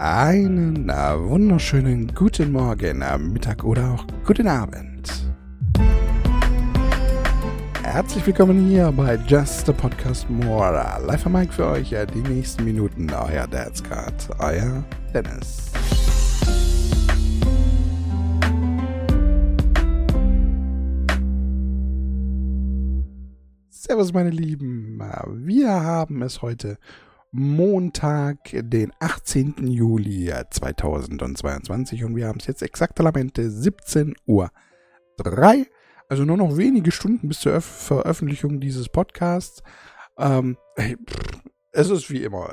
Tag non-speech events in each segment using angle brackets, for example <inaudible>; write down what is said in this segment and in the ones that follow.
Einen äh, wunderschönen guten Morgen, äh, Mittag oder auch guten Abend. Herzlich willkommen hier bei Just a Podcast More. Live am Mike für euch äh, die nächsten Minuten. Euer Dad's Card, euer Dennis. Servus meine Lieben, wir haben es heute Montag, den 18. Juli 2022 und wir haben es jetzt exaktamente 17 Uhr 3, also nur noch wenige Stunden bis zur Öf Veröffentlichung dieses Podcasts. Ähm, es ist wie immer.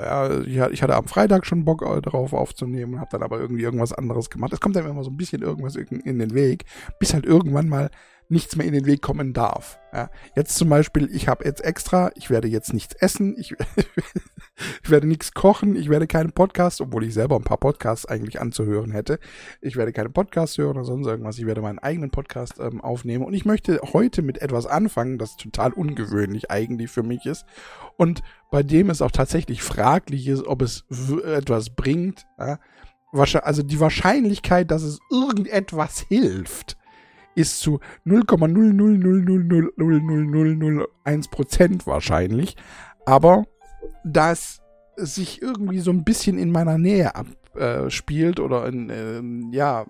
Ja, ich hatte am Freitag schon Bock äh, darauf aufzunehmen, habe dann aber irgendwie irgendwas anderes gemacht. Es kommt dann immer so ein bisschen irgendwas in den Weg, bis halt irgendwann mal nichts mehr in den Weg kommen darf. Ja, jetzt zum Beispiel, ich habe jetzt extra, ich werde jetzt nichts essen, ich, <laughs> ich werde nichts kochen, ich werde keinen Podcast, obwohl ich selber ein paar Podcasts eigentlich anzuhören hätte. Ich werde keine Podcasts hören oder sonst irgendwas. Ich werde meinen eigenen Podcast ähm, aufnehmen und ich möchte heute mit etwas anfangen, das total ungewöhnlich eigentlich für mich ist und bei dem es auch tatsächlich fraglich ist, ob es etwas bringt. Ja? Also die Wahrscheinlichkeit, dass es irgendetwas hilft, ist zu 0,000000001% wahrscheinlich. Aber da es sich irgendwie so ein bisschen in meiner Nähe abspielt oder in, äh, ja,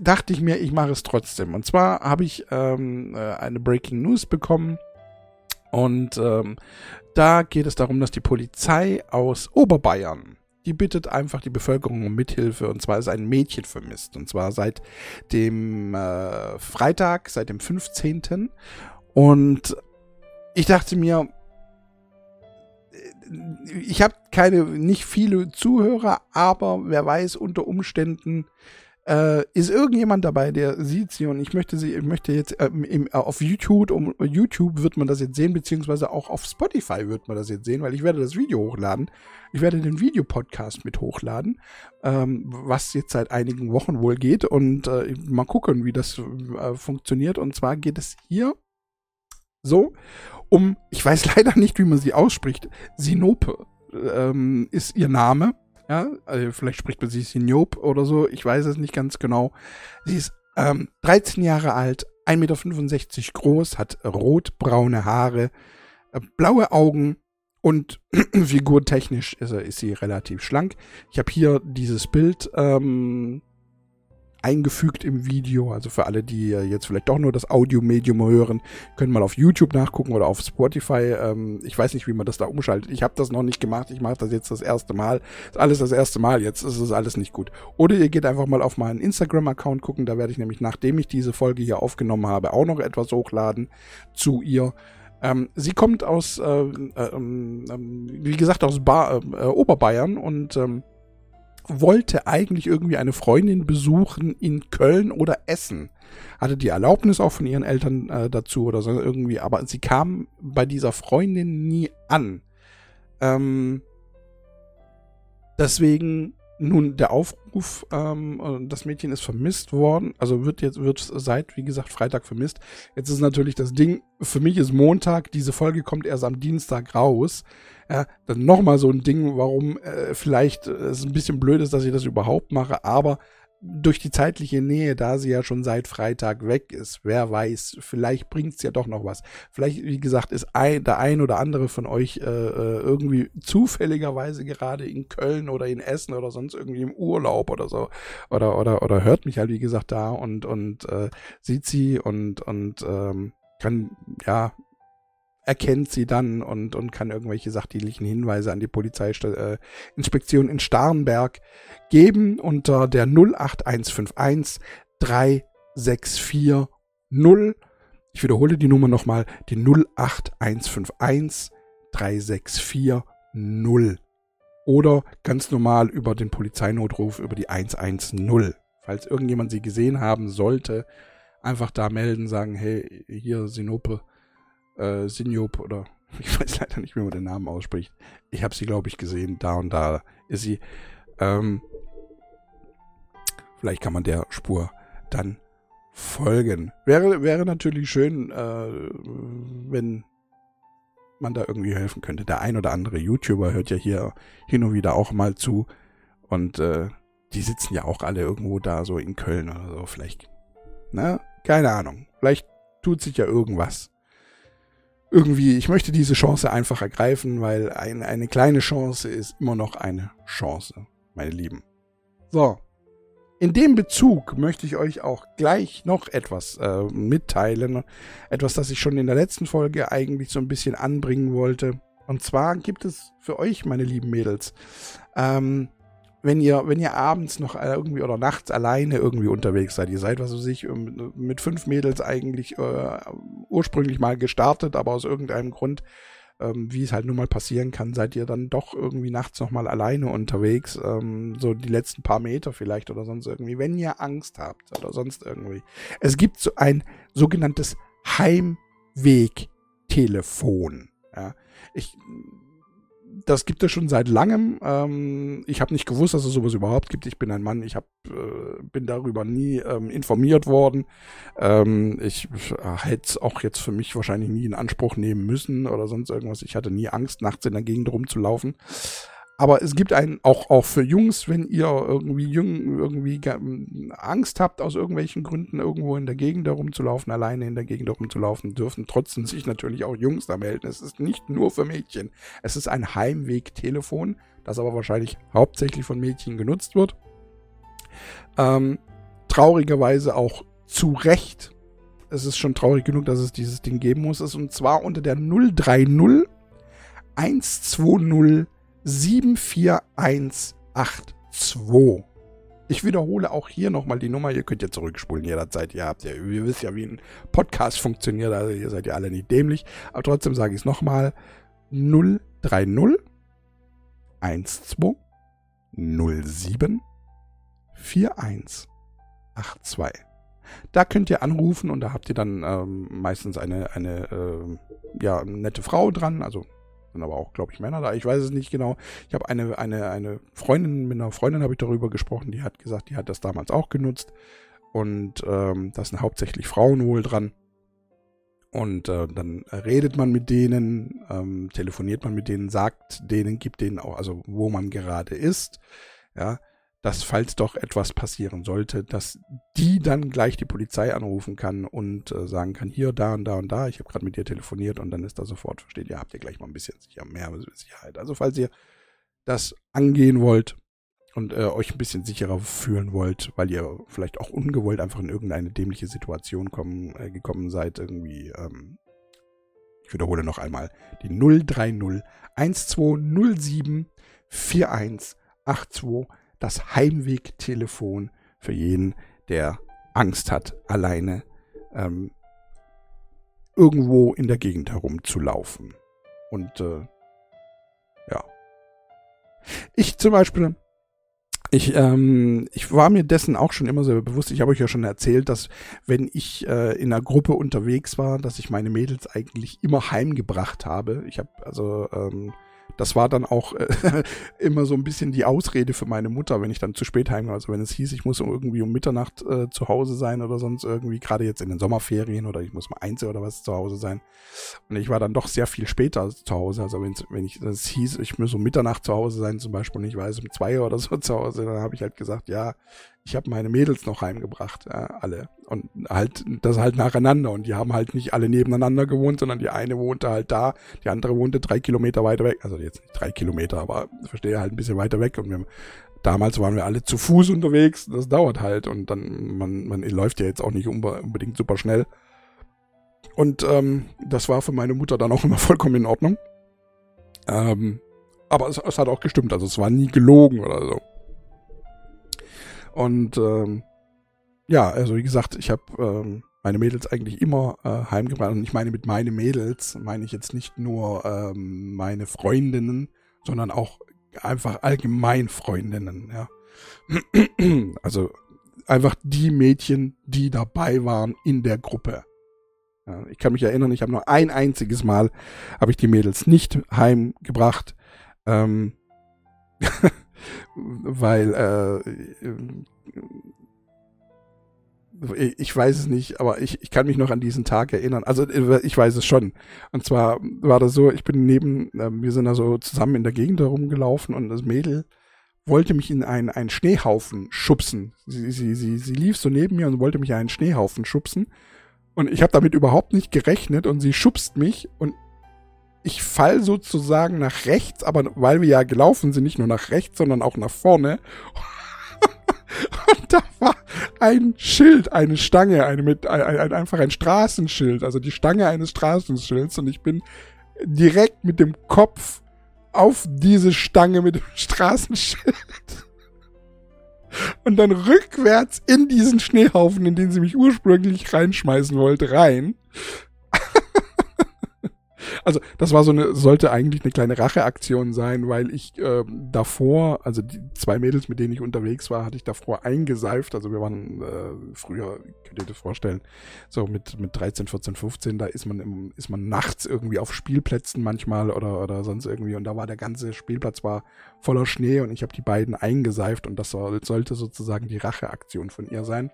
dachte ich mir, ich mache es trotzdem. Und zwar habe ich ähm, äh, eine Breaking News bekommen. Und ähm, da geht es darum, dass die Polizei aus Oberbayern die bittet einfach die Bevölkerung um Mithilfe und zwar ist ein Mädchen vermisst und zwar seit dem äh, Freitag, seit dem 15. Und ich dachte mir, äh, ich habe keine, nicht viele Zuhörer, aber wer weiß, unter Umständen äh, ist irgendjemand dabei, der sieht sie und ich möchte sie, ich möchte jetzt äh, im, äh, auf YouTube, um YouTube wird man das jetzt sehen, beziehungsweise auch auf Spotify wird man das jetzt sehen, weil ich werde das Video hochladen. Ich werde den Videopodcast mit hochladen, ähm, was jetzt seit einigen Wochen wohl geht und äh, mal gucken, wie das äh, funktioniert. Und zwar geht es hier so um, ich weiß <laughs> leider nicht, wie man sie ausspricht, Sinope ähm, ist ihr Name ja, also vielleicht spricht man sie Sinop oder so, ich weiß es nicht ganz genau. Sie ist ähm, 13 Jahre alt, 1,65 Meter groß, hat rotbraune Haare, äh, blaue Augen und <clears throat> figurtechnisch ist, ist sie relativ schlank. Ich habe hier dieses Bild ähm, eingefügt im Video. Also für alle, die jetzt vielleicht doch nur das Audiomedium hören, können mal auf YouTube nachgucken oder auf Spotify. Ähm, ich weiß nicht, wie man das da umschaltet. Ich habe das noch nicht gemacht. Ich mache das jetzt das erste Mal. ist alles das erste Mal. Jetzt ist es alles nicht gut. Oder ihr geht einfach mal auf meinen Instagram-Account gucken. Da werde ich nämlich, nachdem ich diese Folge hier aufgenommen habe, auch noch etwas hochladen zu ihr. Ähm, sie kommt aus, äh, äh, äh, wie gesagt, aus ba äh, Oberbayern und ähm, wollte eigentlich irgendwie eine Freundin besuchen in Köln oder Essen. Hatte die Erlaubnis auch von ihren Eltern äh, dazu oder so irgendwie, aber sie kam bei dieser Freundin nie an. Ähm, deswegen nun der Aufruf, ähm, das Mädchen ist vermisst worden, also wird jetzt, wird seit, wie gesagt, Freitag vermisst. Jetzt ist natürlich das Ding, für mich ist Montag, diese Folge kommt erst am Dienstag raus. Ja, dann nochmal so ein Ding, warum äh, vielleicht äh, es ein bisschen blöd ist, dass ich das überhaupt mache, aber durch die zeitliche Nähe, da sie ja schon seit Freitag weg ist, wer weiß, vielleicht bringt's ja doch noch was. Vielleicht, wie gesagt, ist ein, der ein oder andere von euch äh, äh, irgendwie zufälligerweise gerade in Köln oder in Essen oder sonst irgendwie im Urlaub oder so oder oder oder hört mich halt wie gesagt da und und äh, sieht sie und und ähm, kann ja erkennt sie dann und, und kann irgendwelche sachdienlichen Hinweise an die Polizeiinspektion äh, in Starnberg geben unter der 08151 3640. Ich wiederhole die Nummer nochmal, die 08151 3640. Oder ganz normal über den Polizeinotruf über die 110. Falls irgendjemand sie gesehen haben sollte, einfach da melden, sagen, hey, hier Sinope, äh, Sinjop oder <laughs> ich weiß leider nicht, wie man den Namen ausspricht. Ich habe sie, glaube ich, gesehen. Da und da ist sie. Ähm, vielleicht kann man der Spur dann folgen. Wäre, wäre natürlich schön, äh, wenn man da irgendwie helfen könnte. Der ein oder andere YouTuber hört ja hier hin und wieder auch mal zu und äh, die sitzen ja auch alle irgendwo da so in Köln oder so. Vielleicht, ne? Keine Ahnung. Vielleicht tut sich ja irgendwas. Irgendwie, ich möchte diese Chance einfach ergreifen, weil ein, eine kleine Chance ist immer noch eine Chance, meine Lieben. So. In dem Bezug möchte ich euch auch gleich noch etwas äh, mitteilen. Etwas, das ich schon in der letzten Folge eigentlich so ein bisschen anbringen wollte. Und zwar gibt es für euch, meine lieben Mädels, ähm, wenn ihr, wenn ihr abends noch irgendwie oder nachts alleine irgendwie unterwegs seid, ihr seid, was weiß ich, mit fünf Mädels eigentlich äh, ursprünglich mal gestartet, aber aus irgendeinem Grund, ähm, wie es halt nun mal passieren kann, seid ihr dann doch irgendwie nachts nochmal alleine unterwegs, ähm, so die letzten paar Meter vielleicht oder sonst irgendwie, wenn ihr Angst habt oder sonst irgendwie. Es gibt so ein sogenanntes Heimwegtelefon. Ja. Ich das gibt es schon seit langem. Ähm, ich habe nicht gewusst, dass es sowas überhaupt gibt. Ich bin ein Mann, ich hab, äh, bin darüber nie ähm, informiert worden. Ähm, ich äh, hätte es auch jetzt für mich wahrscheinlich nie in Anspruch nehmen müssen oder sonst irgendwas. Ich hatte nie Angst, nachts in der Gegend rumzulaufen. Aber es gibt einen auch, auch für Jungs, wenn ihr irgendwie jung, irgendwie Angst habt, aus irgendwelchen Gründen irgendwo in der Gegend herumzulaufen, alleine in der Gegend herumzulaufen, dürfen trotzdem sich natürlich auch Jungs da melden. Es ist nicht nur für Mädchen. Es ist ein Heimwegtelefon, das aber wahrscheinlich hauptsächlich von Mädchen genutzt wird. Ähm, traurigerweise auch zu Recht. Es ist schon traurig genug, dass es dieses Ding geben muss. Und zwar unter der 030 120 74182. Ich wiederhole auch hier nochmal die Nummer. Ihr könnt ja zurückspulen jederzeit. Ihr habt ja, ihr wisst ja, wie ein Podcast funktioniert. Also ihr seid ja alle nicht dämlich. Aber trotzdem sage ich es nochmal. 030 12 07 4182. Da könnt ihr anrufen und da habt ihr dann ähm, meistens eine, eine äh, ja, nette Frau dran, also sind aber auch, glaube ich, Männer da. Ich weiß es nicht genau. Ich habe eine, eine, eine Freundin, mit einer Freundin habe ich darüber gesprochen, die hat gesagt, die hat das damals auch genutzt. Und ähm, da sind hauptsächlich Frauen wohl dran. Und äh, dann redet man mit denen, ähm, telefoniert man mit denen, sagt denen, gibt denen auch, also wo man gerade ist. Ja, dass falls doch etwas passieren sollte, dass die dann gleich die Polizei anrufen kann und äh, sagen kann, hier, da und da und da, ich habe gerade mit dir telefoniert und dann ist da sofort, versteht ihr, habt ihr gleich mal ein bisschen sicher, mehr Sicherheit. Also falls ihr das angehen wollt und äh, euch ein bisschen sicherer fühlen wollt, weil ihr vielleicht auch ungewollt einfach in irgendeine dämliche Situation kommen, äh, gekommen seid, irgendwie, ähm, ich wiederhole noch einmal, die 030 1207 4182 das Heimwegtelefon für jeden, der Angst hat, alleine ähm, irgendwo in der Gegend herumzulaufen. Und äh, ja. Ich zum Beispiel, ich, ähm, ich war mir dessen auch schon immer sehr bewusst. Ich habe euch ja schon erzählt, dass wenn ich äh, in einer Gruppe unterwegs war, dass ich meine Mädels eigentlich immer heimgebracht habe. Ich habe also ähm, das war dann auch äh, <laughs> immer so ein bisschen die Ausrede für meine Mutter, wenn ich dann zu spät heim war. Also wenn es hieß, ich muss irgendwie um Mitternacht äh, zu Hause sein oder sonst irgendwie, gerade jetzt in den Sommerferien oder ich muss mal eins oder was zu Hause sein. Und ich war dann doch sehr viel später zu Hause. Also wenn wenn ich das hieß, ich muss um Mitternacht zu Hause sein, zum Beispiel, und ich weiß um zwei oder so <laughs> zu Hause, dann habe ich halt gesagt, ja, ich habe meine Mädels noch heimgebracht, ja, alle. Und halt, das halt nacheinander. Und die haben halt nicht alle nebeneinander gewohnt, sondern die eine wohnte halt da, die andere wohnte drei Kilometer weiter weg. Also jetzt nicht drei Kilometer, aber verstehe halt ein bisschen weiter weg. Und wir, damals waren wir alle zu Fuß unterwegs. Das dauert halt. Und dann, man, man läuft ja jetzt auch nicht unbedingt super schnell. Und ähm, das war für meine Mutter dann auch immer <laughs> vollkommen in Ordnung. Ähm, aber es, es hat auch gestimmt. Also es war nie gelogen oder so. Und ähm, ja, also wie gesagt, ich habe ähm, meine Mädels eigentlich immer äh, heimgebracht. Und ich meine mit meine Mädels, meine ich jetzt nicht nur ähm, meine Freundinnen, sondern auch einfach allgemein Freundinnen, ja. <clears throat> Also einfach die Mädchen, die dabei waren in der Gruppe. Ja, ich kann mich erinnern, ich habe nur ein einziges Mal, habe ich die Mädels nicht heimgebracht. Ähm, <laughs> weil äh, ich weiß es nicht, aber ich, ich kann mich noch an diesen Tag erinnern. Also äh, ich weiß es schon. Und zwar war das so, ich bin neben, äh, wir sind da so zusammen in der Gegend herumgelaufen und das Mädel wollte mich in einen, einen Schneehaufen schubsen. Sie, sie, sie, sie lief so neben mir und wollte mich in einen Schneehaufen schubsen. Und ich habe damit überhaupt nicht gerechnet und sie schubst mich und ich fall sozusagen nach rechts, aber weil wir ja gelaufen sind, nicht nur nach rechts, sondern auch nach vorne. <laughs> Und da war ein Schild, eine Stange, eine mit, ein, ein, einfach ein Straßenschild, also die Stange eines Straßenschilds. Und ich bin direkt mit dem Kopf auf diese Stange mit dem <laughs> Straßenschild. Und dann rückwärts in diesen Schneehaufen, in den sie mich ursprünglich reinschmeißen wollte, rein. Also das war so eine, sollte eigentlich eine kleine Racheaktion sein, weil ich äh, davor, also die zwei Mädels, mit denen ich unterwegs war, hatte ich davor eingeseift. Also wir waren äh, früher, könnt ihr das vorstellen, so mit, mit 13, 14, 15, da ist man im, ist man nachts irgendwie auf Spielplätzen manchmal oder, oder sonst irgendwie und da war der ganze Spielplatz war voller Schnee und ich habe die beiden eingeseift und das soll, sollte sozusagen die Racheaktion von ihr sein.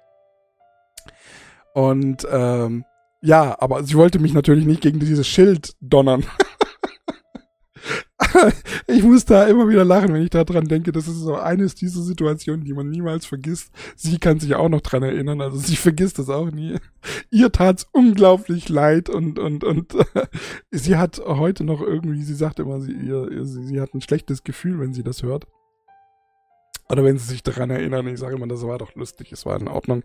Und ähm, ja, aber sie wollte mich natürlich nicht gegen dieses Schild donnern. <laughs> ich muss da immer wieder lachen, wenn ich da dran denke. Das ist so eines dieser Situationen, die man niemals vergisst. Sie kann sich auch noch dran erinnern, also sie vergisst das auch nie. Ihr tat's unglaublich leid und und und <laughs> sie hat heute noch irgendwie, sie sagt immer, sie, ihr, sie, sie hat ein schlechtes Gefühl, wenn sie das hört. Oder wenn sie sich daran erinnern, ich sage immer, das war doch lustig, es war in Ordnung.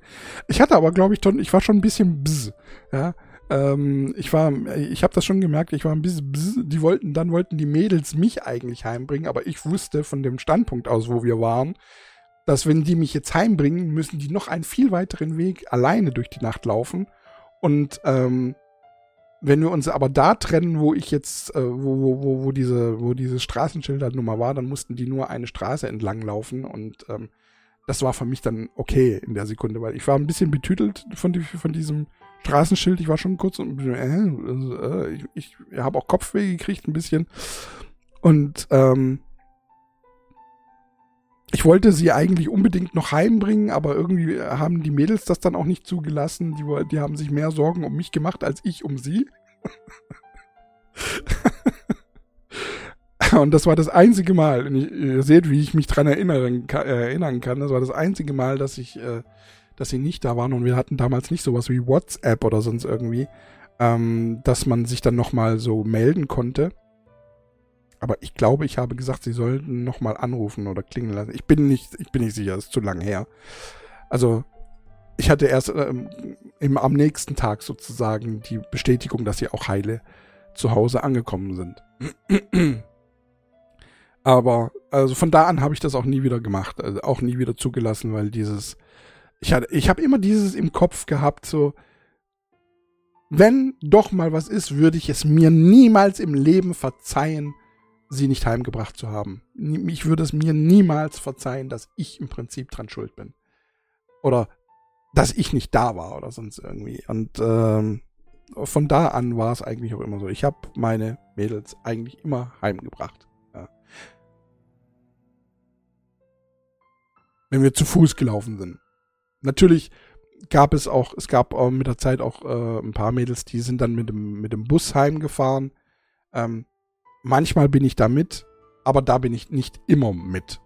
Ich hatte aber, glaube ich, schon, ich war schon ein bisschen bzz, ja. Ähm, ich war, ich habe das schon gemerkt, ich war ein bisschen bzz, die wollten, dann wollten die Mädels mich eigentlich heimbringen, aber ich wusste von dem Standpunkt aus, wo wir waren, dass wenn die mich jetzt heimbringen, müssen die noch einen viel weiteren Weg alleine durch die Nacht laufen. Und ähm, wenn wir uns aber da trennen, wo ich jetzt, äh, wo, wo, wo, wo diese, wo diese Straßenschildernummer war, dann mussten die nur eine Straße entlang laufen und ähm, das war für mich dann okay in der Sekunde, weil ich war ein bisschen betütelt von, die, von diesem Straßenschild. Ich war schon kurz und äh, äh, ich, ich habe auch Kopfweh gekriegt ein bisschen und ähm, ich wollte sie eigentlich unbedingt noch heimbringen, aber irgendwie haben die Mädels das dann auch nicht zugelassen. Die, die haben sich mehr Sorgen um mich gemacht als ich um sie. <laughs> Und das war das einzige Mal, und ihr seht, wie ich mich dran erinnern, kann, äh, erinnern kann, das war das einzige Mal, dass ich, äh, dass sie nicht da waren und wir hatten damals nicht sowas wie WhatsApp oder sonst irgendwie, ähm, dass man sich dann nochmal so melden konnte. Aber ich glaube, ich habe gesagt, sie sollten nochmal anrufen oder klingeln lassen. Ich bin nicht, ich bin nicht sicher, das ist zu lang her. Also, ich hatte erst ähm, im, am nächsten Tag sozusagen die Bestätigung, dass sie auch heile zu Hause angekommen sind. <clears throat> Aber also von da an habe ich das auch nie wieder gemacht, also auch nie wieder zugelassen, weil dieses ich hatte ich habe immer dieses im Kopf gehabt so wenn doch mal was ist, würde ich es mir niemals im Leben verzeihen, sie nicht heimgebracht zu haben. Ich würde es mir niemals verzeihen, dass ich im Prinzip dran schuld bin. Oder dass ich nicht da war oder sonst irgendwie. Und ähm, von da an war es eigentlich auch immer so. Ich habe meine Mädels eigentlich immer heimgebracht. Ja. Wenn wir zu Fuß gelaufen sind. Natürlich gab es auch, es gab mit der Zeit auch äh, ein paar Mädels, die sind dann mit dem, mit dem Bus heimgefahren. Ähm, manchmal bin ich da mit, aber da bin ich nicht immer mit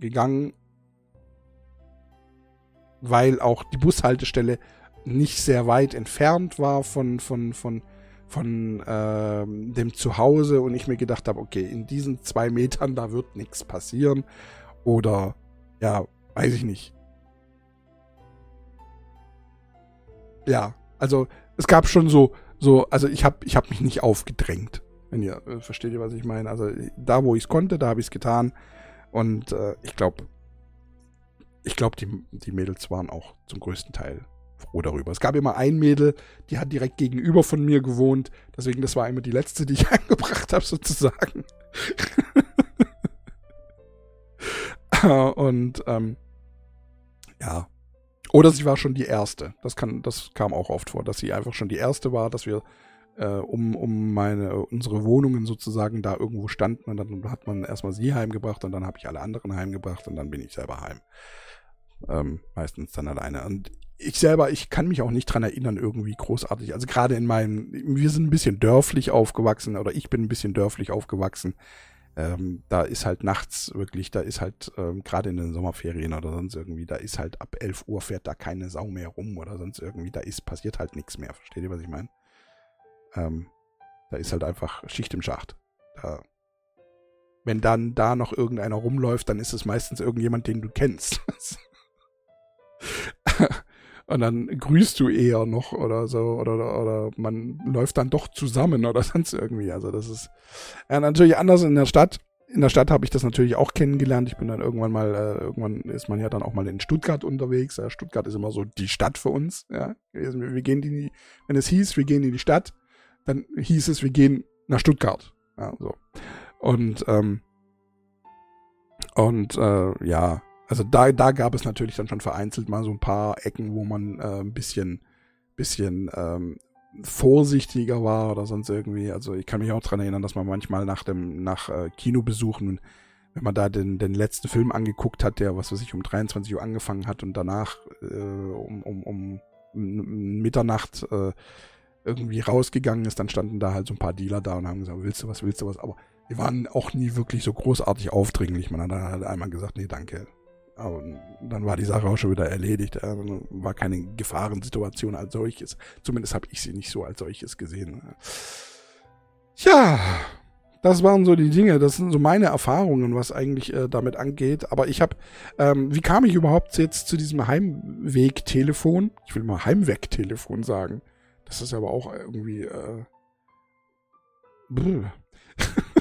gegangen, weil auch die Bushaltestelle nicht sehr weit entfernt war von, von, von, von äh, dem Zuhause und ich mir gedacht habe, okay, in diesen zwei Metern, da wird nichts passieren. Oder, ja, weiß ich nicht. Ja, also es gab schon so, so, also ich habe ich hab mich nicht aufgedrängt. Wenn ihr äh, versteht ihr, was ich meine. Also da, wo ich es konnte, da habe ich es getan. Und äh, ich glaube, ich glaube, die, die Mädels waren auch zum größten Teil froh darüber. Es gab immer ein Mädel, die hat direkt gegenüber von mir gewohnt. Deswegen, das war immer die letzte, die ich <laughs> eingebracht habe, sozusagen. <laughs> Und ähm, ja. Oder sie war schon die erste. Das kann, das kam auch oft vor, dass sie einfach schon die erste war, dass wir äh, um, um meine, unsere Wohnungen sozusagen da irgendwo standen. Und dann hat man erstmal sie heimgebracht und dann habe ich alle anderen heimgebracht und dann bin ich selber heim. Ähm, meistens dann alleine. Und ich selber, ich kann mich auch nicht dran erinnern, irgendwie großartig. Also gerade in meinem, wir sind ein bisschen dörflich aufgewachsen oder ich bin ein bisschen dörflich aufgewachsen. Ähm, da ist halt nachts wirklich, da ist halt ähm, gerade in den Sommerferien oder sonst irgendwie, da ist halt ab 11 Uhr fährt da keine Sau mehr rum oder sonst irgendwie, da ist passiert halt nichts mehr. Versteht ihr, was ich meine? Ähm, da ist halt einfach Schicht im Schacht. Da, wenn dann da noch irgendeiner rumläuft, dann ist es meistens irgendjemand, den du kennst. <laughs> und dann grüßt du eher noch oder so oder, oder, oder man läuft dann doch zusammen oder <laughs> sonst irgendwie. Also das ist ja, natürlich anders in der Stadt. In der Stadt habe ich das natürlich auch kennengelernt. Ich bin dann irgendwann mal, äh, irgendwann ist man ja dann auch mal in Stuttgart unterwegs. Ja, Stuttgart ist immer so die Stadt für uns. Ja, wir gehen die, wenn es hieß, wir gehen in die Stadt, dann hieß es, wir gehen nach Stuttgart. Ja, so. Und ähm, und äh, ja, also da, da gab es natürlich dann schon vereinzelt mal so ein paar Ecken, wo man äh, ein bisschen, bisschen ähm, vorsichtiger war oder sonst irgendwie. Also ich kann mich auch dran erinnern, dass man manchmal nach dem, nach äh, Kinobesuchen, wenn man da den, den letzten Film angeguckt hat, der, was weiß ich, um 23 Uhr angefangen hat und danach äh, um, um, um Mitternacht äh, irgendwie rausgegangen ist, dann standen da halt so ein paar Dealer da und haben gesagt, willst du was, willst du was? Aber die waren auch nie wirklich so großartig aufdringlich. Man hat dann halt einmal gesagt, nee, danke, und dann war die Sache auch schon wieder erledigt. War keine Gefahrensituation als solches. Zumindest habe ich sie nicht so als solches gesehen. Ja, das waren so die Dinge. Das sind so meine Erfahrungen, was eigentlich äh, damit angeht. Aber ich habe, ähm, wie kam ich überhaupt jetzt zu diesem Heimwegtelefon? Ich will mal Heimwegtelefon sagen. Das ist aber auch irgendwie. Äh, <laughs>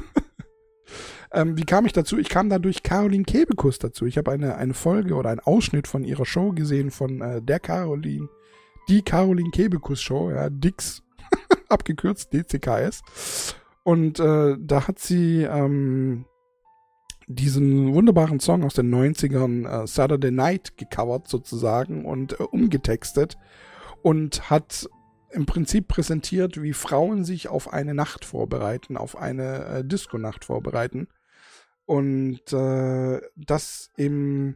Ähm, wie kam ich dazu? Ich kam da durch Caroline Kebekus dazu. Ich habe eine, eine Folge oder einen Ausschnitt von ihrer Show gesehen von äh, der Caroline, die Caroline Kebekus Show, ja, Dix, <laughs> abgekürzt DCKS. Und äh, da hat sie ähm, diesen wunderbaren Song aus den 90ern, äh, Saturday Night, gecovert sozusagen und äh, umgetextet und hat im Prinzip präsentiert, wie Frauen sich auf eine Nacht vorbereiten, auf eine äh, Disco-Nacht vorbereiten. Und äh, das im,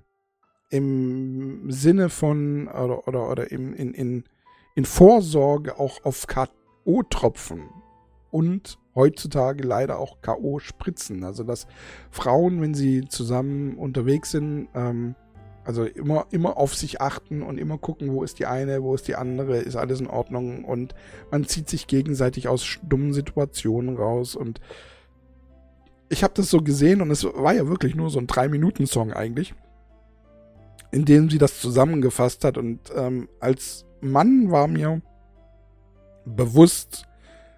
im Sinne von oder, oder, oder im, in, in, in Vorsorge auch auf K.O.-Tropfen und heutzutage leider auch K.O.-Spritzen. Also dass Frauen, wenn sie zusammen unterwegs sind, ähm, also immer, immer auf sich achten und immer gucken, wo ist die eine, wo ist die andere, ist alles in Ordnung und man zieht sich gegenseitig aus dummen Situationen raus und ich habe das so gesehen und es war ja wirklich nur so ein Drei-Minuten-Song eigentlich, in dem sie das zusammengefasst hat. Und ähm, als Mann war mir bewusst,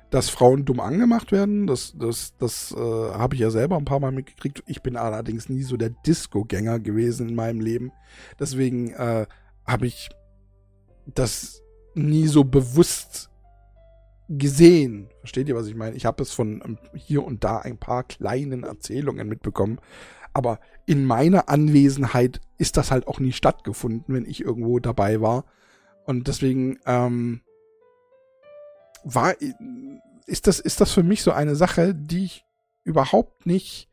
dass Frauen dumm angemacht werden. Das, das, das äh, habe ich ja selber ein paar Mal mitgekriegt. Ich bin allerdings nie so der Disco-Gänger gewesen in meinem Leben. Deswegen äh, habe ich das nie so bewusst gesehen. Versteht ihr, was ich meine? Ich habe es von ähm, hier und da ein paar kleinen Erzählungen mitbekommen. Aber in meiner Anwesenheit ist das halt auch nie stattgefunden, wenn ich irgendwo dabei war. Und deswegen ähm, war ist das ist das für mich so eine Sache, die ich überhaupt nicht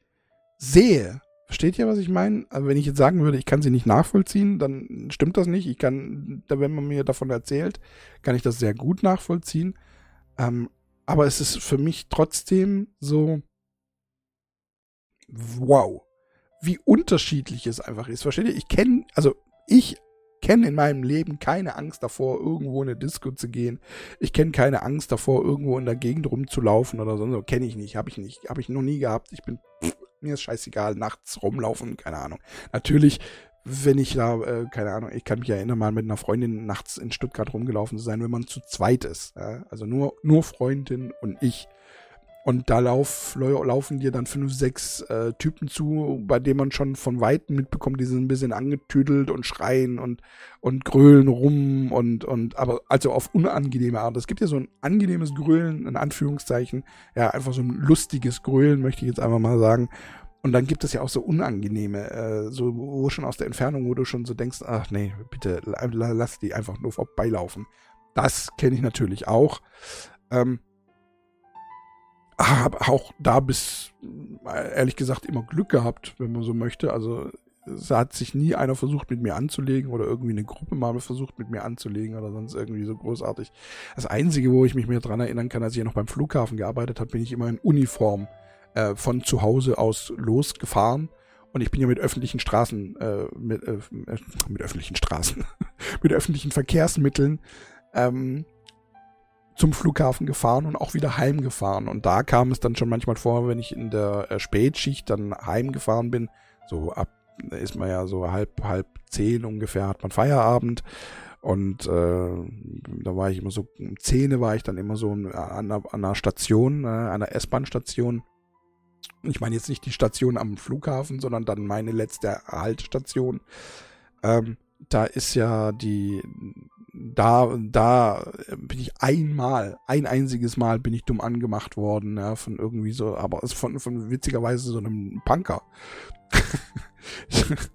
sehe. Versteht ihr, was ich meine? Also wenn ich jetzt sagen würde, ich kann sie nicht nachvollziehen, dann stimmt das nicht. Ich kann, wenn man mir davon erzählt, kann ich das sehr gut nachvollziehen. Ähm, aber es ist für mich trotzdem so, wow, wie unterschiedlich es einfach ist. Versteht ihr? Ich kenne, also ich kenne in meinem Leben keine Angst davor, irgendwo in eine Disco zu gehen. Ich kenne keine Angst davor, irgendwo in der Gegend rumzulaufen oder so. Kenne ich nicht, habe ich nicht, habe ich noch nie gehabt. Ich bin, pff, mir ist scheißegal, nachts rumlaufen, keine Ahnung. Natürlich wenn ich da, äh, keine Ahnung, ich kann mich erinnern, mal mit einer Freundin nachts in Stuttgart rumgelaufen zu sein, wenn man zu zweit ist. Ja? Also nur, nur Freundin und ich. Und da lauf, laufen dir dann fünf, sechs äh, Typen zu, bei denen man schon von Weitem mitbekommt, die sind ein bisschen angetüdelt und schreien und, und grölen rum und, und, aber also auf unangenehme Art. Es gibt ja so ein angenehmes Grölen, in Anführungszeichen, ja, einfach so ein lustiges Grölen, möchte ich jetzt einfach mal sagen. Und dann gibt es ja auch so unangenehme, äh, so wo schon aus der Entfernung, wo du schon so denkst, ach nee, bitte lass die einfach nur vorbeilaufen. Das kenne ich natürlich auch. Ähm, habe auch da bis, ehrlich gesagt, immer Glück gehabt, wenn man so möchte. Also es hat sich nie einer versucht, mit mir anzulegen oder irgendwie eine Gruppe mal versucht, mit mir anzulegen oder sonst irgendwie so großartig. Das Einzige, wo ich mich mehr dran erinnern kann, als ich noch beim Flughafen gearbeitet habe, bin ich immer in Uniform äh, von zu Hause aus losgefahren. Und ich bin ja mit öffentlichen Straßen, äh, mit, äh, mit öffentlichen Straßen, <laughs> mit öffentlichen Verkehrsmitteln ähm, zum Flughafen gefahren und auch wieder heimgefahren. Und da kam es dann schon manchmal vor, wenn ich in der äh, Spätschicht dann heimgefahren bin, so ab, ist man ja so halb, halb zehn ungefähr, hat man Feierabend. Und äh, da war ich immer so, um zehn war ich dann immer so an einer, an einer Station, äh, einer S-Bahn-Station. Ich meine jetzt nicht die Station am Flughafen, sondern dann meine letzte Haltstation. Ähm, da ist ja die, da, da bin ich einmal, ein einziges Mal bin ich dumm angemacht worden, ja, von irgendwie so, aber von, von witzigerweise so einem Punker. <laughs>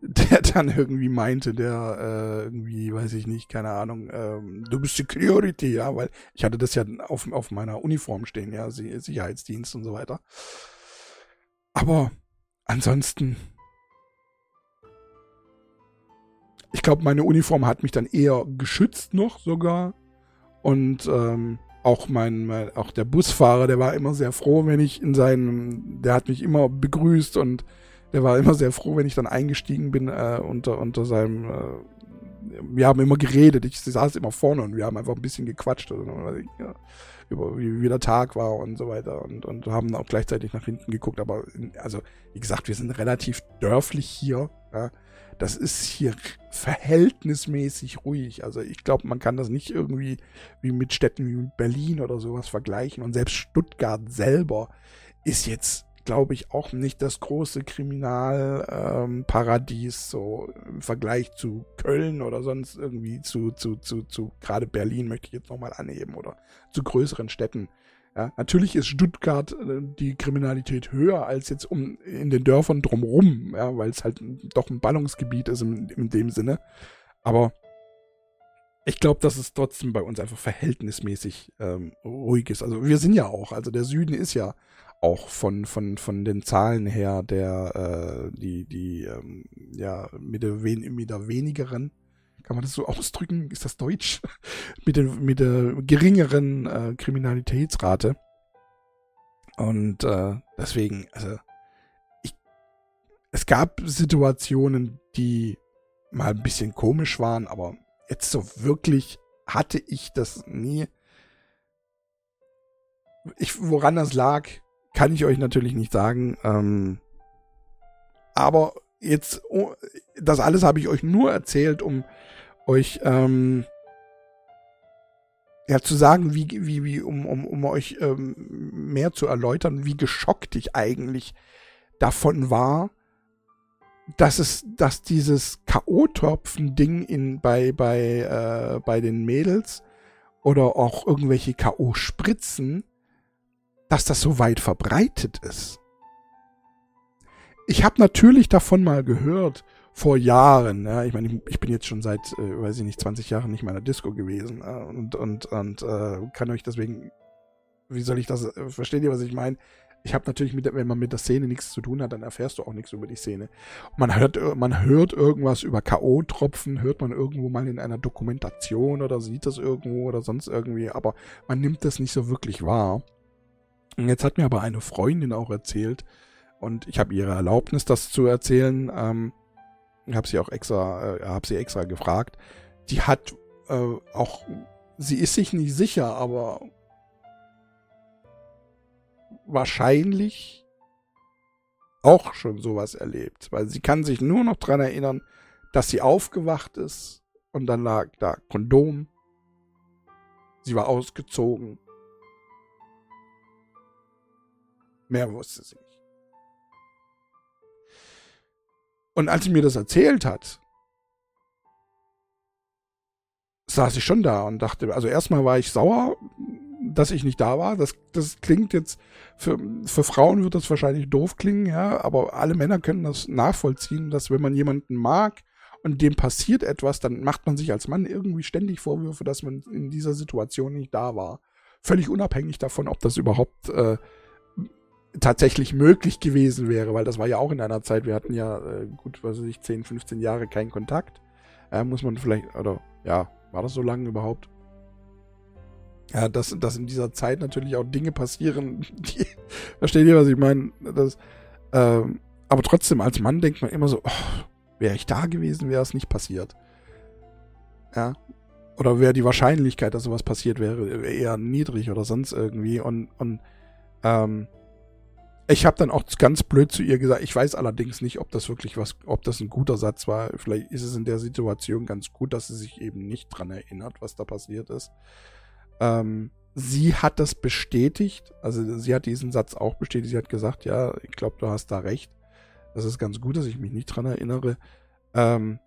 der dann irgendwie meinte, der äh, irgendwie, weiß ich nicht, keine Ahnung, ähm, du bist Security, ja, weil ich hatte das ja auf, auf meiner Uniform stehen, ja, Sicherheitsdienst und so weiter. Aber ansonsten, ich glaube, meine Uniform hat mich dann eher geschützt noch sogar. Und ähm, auch mein, mein, auch der Busfahrer, der war immer sehr froh, wenn ich in seinem, der hat mich immer begrüßt und der war immer sehr froh, wenn ich dann eingestiegen bin äh, unter, unter seinem, äh, wir haben immer geredet, ich saß immer vorne und wir haben einfach ein bisschen gequatscht, also, ja, über wie, wie der Tag war und so weiter und, und haben auch gleichzeitig nach hinten geguckt, aber also wie gesagt, wir sind relativ dörflich hier, ja, das ist hier verhältnismäßig ruhig. Also ich glaube, man kann das nicht irgendwie wie mit Städten wie Berlin oder sowas vergleichen. Und selbst Stuttgart selber ist jetzt, glaube ich, auch nicht das große Kriminalparadies, ähm, so im Vergleich zu Köln oder sonst irgendwie zu, zu, zu, zu gerade Berlin möchte ich jetzt nochmal anheben oder zu größeren Städten. Ja, natürlich ist Stuttgart äh, die Kriminalität höher als jetzt um in den Dörfern drumherum, ja, weil es halt doch ein Ballungsgebiet ist in, in dem Sinne. Aber ich glaube, dass es trotzdem bei uns einfach verhältnismäßig ähm, ruhig ist. Also wir sind ja auch, also der Süden ist ja auch von, von, von den Zahlen her der, äh, die, die, ähm, ja, mit der, wen, mit der wenigeren kann man das so <laughs> ausdrücken? Ist das Deutsch? <laughs> mit, der, mit der geringeren äh, Kriminalitätsrate. Und äh, deswegen, also, ich, es gab Situationen, die mal ein bisschen komisch waren, aber jetzt so wirklich hatte ich das nie. Ich, woran das lag, kann ich euch natürlich nicht sagen. Ähm, aber jetzt, oh, das alles habe ich euch nur erzählt, um euch ähm, ja zu sagen, wie, wie, wie, um, um, um euch ähm, mehr zu erläutern, wie geschockt ich eigentlich davon war, dass es, dass dieses K.O.-Tropfen-Ding in bei, bei, äh, bei den Mädels oder auch irgendwelche K.O.-Spritzen, dass das so weit verbreitet ist. Ich habe natürlich davon mal gehört vor Jahren, ja, ich meine, ich, bin jetzt schon seit, äh, weiß ich nicht, 20 Jahren nicht mehr in der Disco gewesen äh, und, und, und äh, kann euch deswegen, wie soll ich das, äh, versteht ihr, was ich meine? Ich habe natürlich, mit, wenn man mit der Szene nichts zu tun hat, dann erfährst du auch nichts über die Szene. Man hört, äh, man hört irgendwas über K.O.-Tropfen, hört man irgendwo mal in einer Dokumentation oder sieht das irgendwo oder sonst irgendwie, aber man nimmt das nicht so wirklich wahr. Und jetzt hat mir aber eine Freundin auch erzählt, und ich habe ihre Erlaubnis, das zu erzählen, ähm, habe sie auch extra, äh, habe sie extra gefragt. Die hat äh, auch, sie ist sich nicht sicher, aber wahrscheinlich auch schon sowas erlebt, weil sie kann sich nur noch dran erinnern, dass sie aufgewacht ist und dann lag da Kondom. Sie war ausgezogen. Mehr wusste sie Und als sie mir das erzählt hat, saß ich schon da und dachte, also erstmal war ich sauer, dass ich nicht da war. Das, das klingt jetzt, für, für Frauen wird das wahrscheinlich doof klingen, ja, aber alle Männer können das nachvollziehen, dass wenn man jemanden mag und dem passiert etwas, dann macht man sich als Mann irgendwie ständig Vorwürfe, dass man in dieser Situation nicht da war. Völlig unabhängig davon, ob das überhaupt äh, tatsächlich möglich gewesen wäre, weil das war ja auch in einer Zeit, wir hatten ja äh, gut, was weiß ich, 10, 15 Jahre keinen Kontakt. Äh, muss man vielleicht, oder ja, war das so lange überhaupt? Ja, dass, dass in dieser Zeit natürlich auch Dinge passieren, <laughs> die, versteht ihr, was ich meine? Das, ähm, aber trotzdem, als Mann denkt man immer so, oh, wäre ich da gewesen, wäre es nicht passiert. Ja. Oder wäre die Wahrscheinlichkeit, dass sowas passiert wäre, eher niedrig oder sonst irgendwie. Und, und ähm, ich habe dann auch ganz blöd zu ihr gesagt, ich weiß allerdings nicht, ob das wirklich was, ob das ein guter Satz war. Vielleicht ist es in der Situation ganz gut, dass sie sich eben nicht dran erinnert, was da passiert ist. Ähm, sie hat das bestätigt, also sie hat diesen Satz auch bestätigt. Sie hat gesagt, ja, ich glaube, du hast da recht. Das ist ganz gut, dass ich mich nicht dran erinnere. Ähm,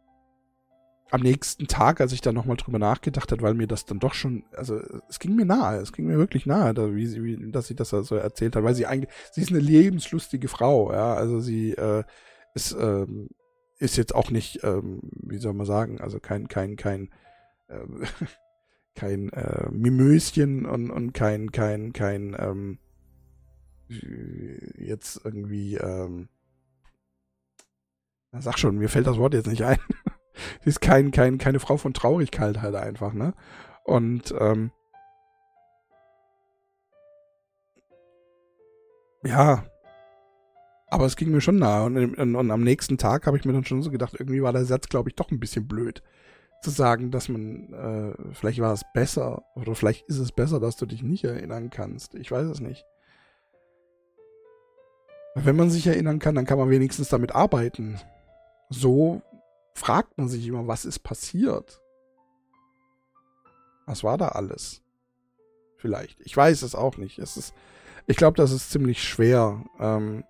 am nächsten Tag, als ich da nochmal drüber nachgedacht hat, weil mir das dann doch schon, also es ging mir nahe, es ging mir wirklich nahe, da, wie sie, wie, dass sie das so erzählt hat, weil sie eigentlich, sie ist eine lebenslustige Frau, ja, also sie äh, ist, ähm, ist jetzt auch nicht, ähm, wie soll man sagen, also kein, kein, kein, äh, <laughs> kein äh, Mimöschen und, und kein, kein, kein, ähm, jetzt irgendwie, ähm, sag schon, mir fällt das Wort jetzt nicht ein. <laughs> sie ist kein, kein, keine Frau von Traurigkeit halt einfach, ne? Und ähm, ja, aber es ging mir schon nahe. Und, und, und am nächsten Tag habe ich mir dann schon so gedacht, irgendwie war der Satz, glaube ich, doch ein bisschen blöd. Zu sagen, dass man, äh, vielleicht war es besser, oder vielleicht ist es besser, dass du dich nicht erinnern kannst. Ich weiß es nicht. Wenn man sich erinnern kann, dann kann man wenigstens damit arbeiten. So fragt man sich immer, was ist passiert? Was war da alles? Vielleicht. Ich weiß es auch nicht. Es ist, ich glaube, das ist ziemlich schwer, ähm,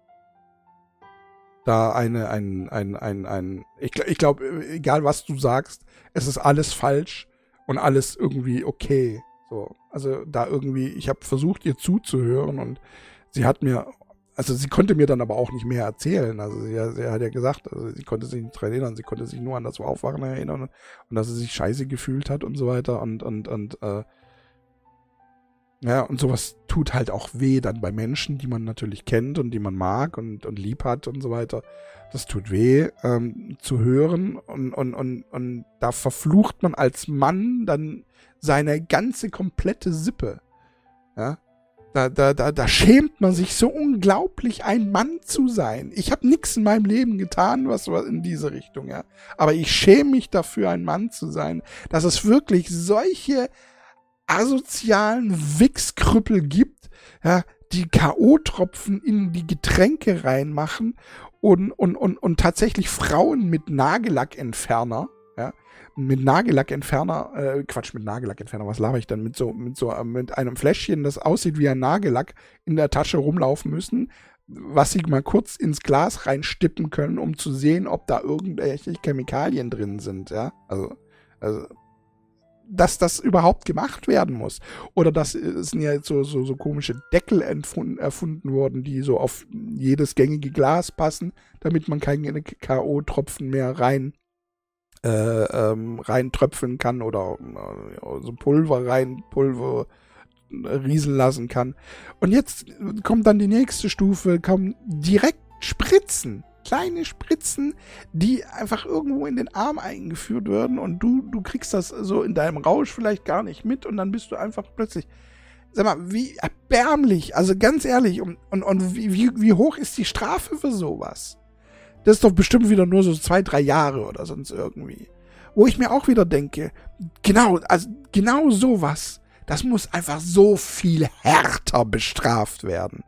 da eine, ein, ein, ein, ein, ich, ich glaube, egal was du sagst, es ist alles falsch und alles irgendwie okay. So, also da irgendwie, ich habe versucht, ihr zuzuhören und sie hat mir also sie konnte mir dann aber auch nicht mehr erzählen. Also sie, sie hat ja gesagt, also sie konnte sich nicht daran erinnern, sie konnte sich nur an das Aufwachen erinnern und, und dass sie sich scheiße gefühlt hat und so weiter und, und, und, äh, ja, und sowas tut halt auch weh dann bei Menschen, die man natürlich kennt und die man mag und, und lieb hat und so weiter. Das tut weh ähm, zu hören und, und, und, und da verflucht man als Mann dann seine ganze komplette Sippe. Ja, da, da, da, da schämt man sich so unglaublich, ein Mann zu sein. Ich habe nichts in meinem Leben getan, was in diese Richtung, ja. Aber ich schäme mich dafür, ein Mann zu sein, dass es wirklich solche asozialen Wichskrüppel gibt, ja, die K.O.-Tropfen in die Getränke reinmachen und, und, und, und tatsächlich Frauen mit Nagellackentferner mit Nagellackentferner, äh, Quatsch, mit Nagellackentferner, was laber ich denn? Mit so, mit so, äh, mit einem Fläschchen, das aussieht wie ein Nagellack, in der Tasche rumlaufen müssen, was sie mal kurz ins Glas reinstippen können, um zu sehen, ob da irgendwelche Chemikalien drin sind, ja. Also, also dass das überhaupt gemacht werden muss. Oder dass es sind ja jetzt so, so, so komische Deckel erfunden worden, die so auf jedes gängige Glas passen, damit man keine K.O.-Tropfen mehr rein äh, ähm, reintröpfeln kann oder äh, so Pulver rein, Pulver äh, riesen lassen kann. Und jetzt kommt dann die nächste Stufe, kommen direkt Spritzen. Kleine Spritzen, die einfach irgendwo in den Arm eingeführt werden und du, du kriegst das so in deinem Rausch vielleicht gar nicht mit und dann bist du einfach plötzlich, sag mal, wie erbärmlich, also ganz ehrlich, und, und, und wie, wie hoch ist die Strafe für sowas? Das ist doch bestimmt wieder nur so zwei, drei Jahre oder sonst irgendwie. Wo ich mir auch wieder denke, genau, also genau sowas, das muss einfach so viel härter bestraft werden.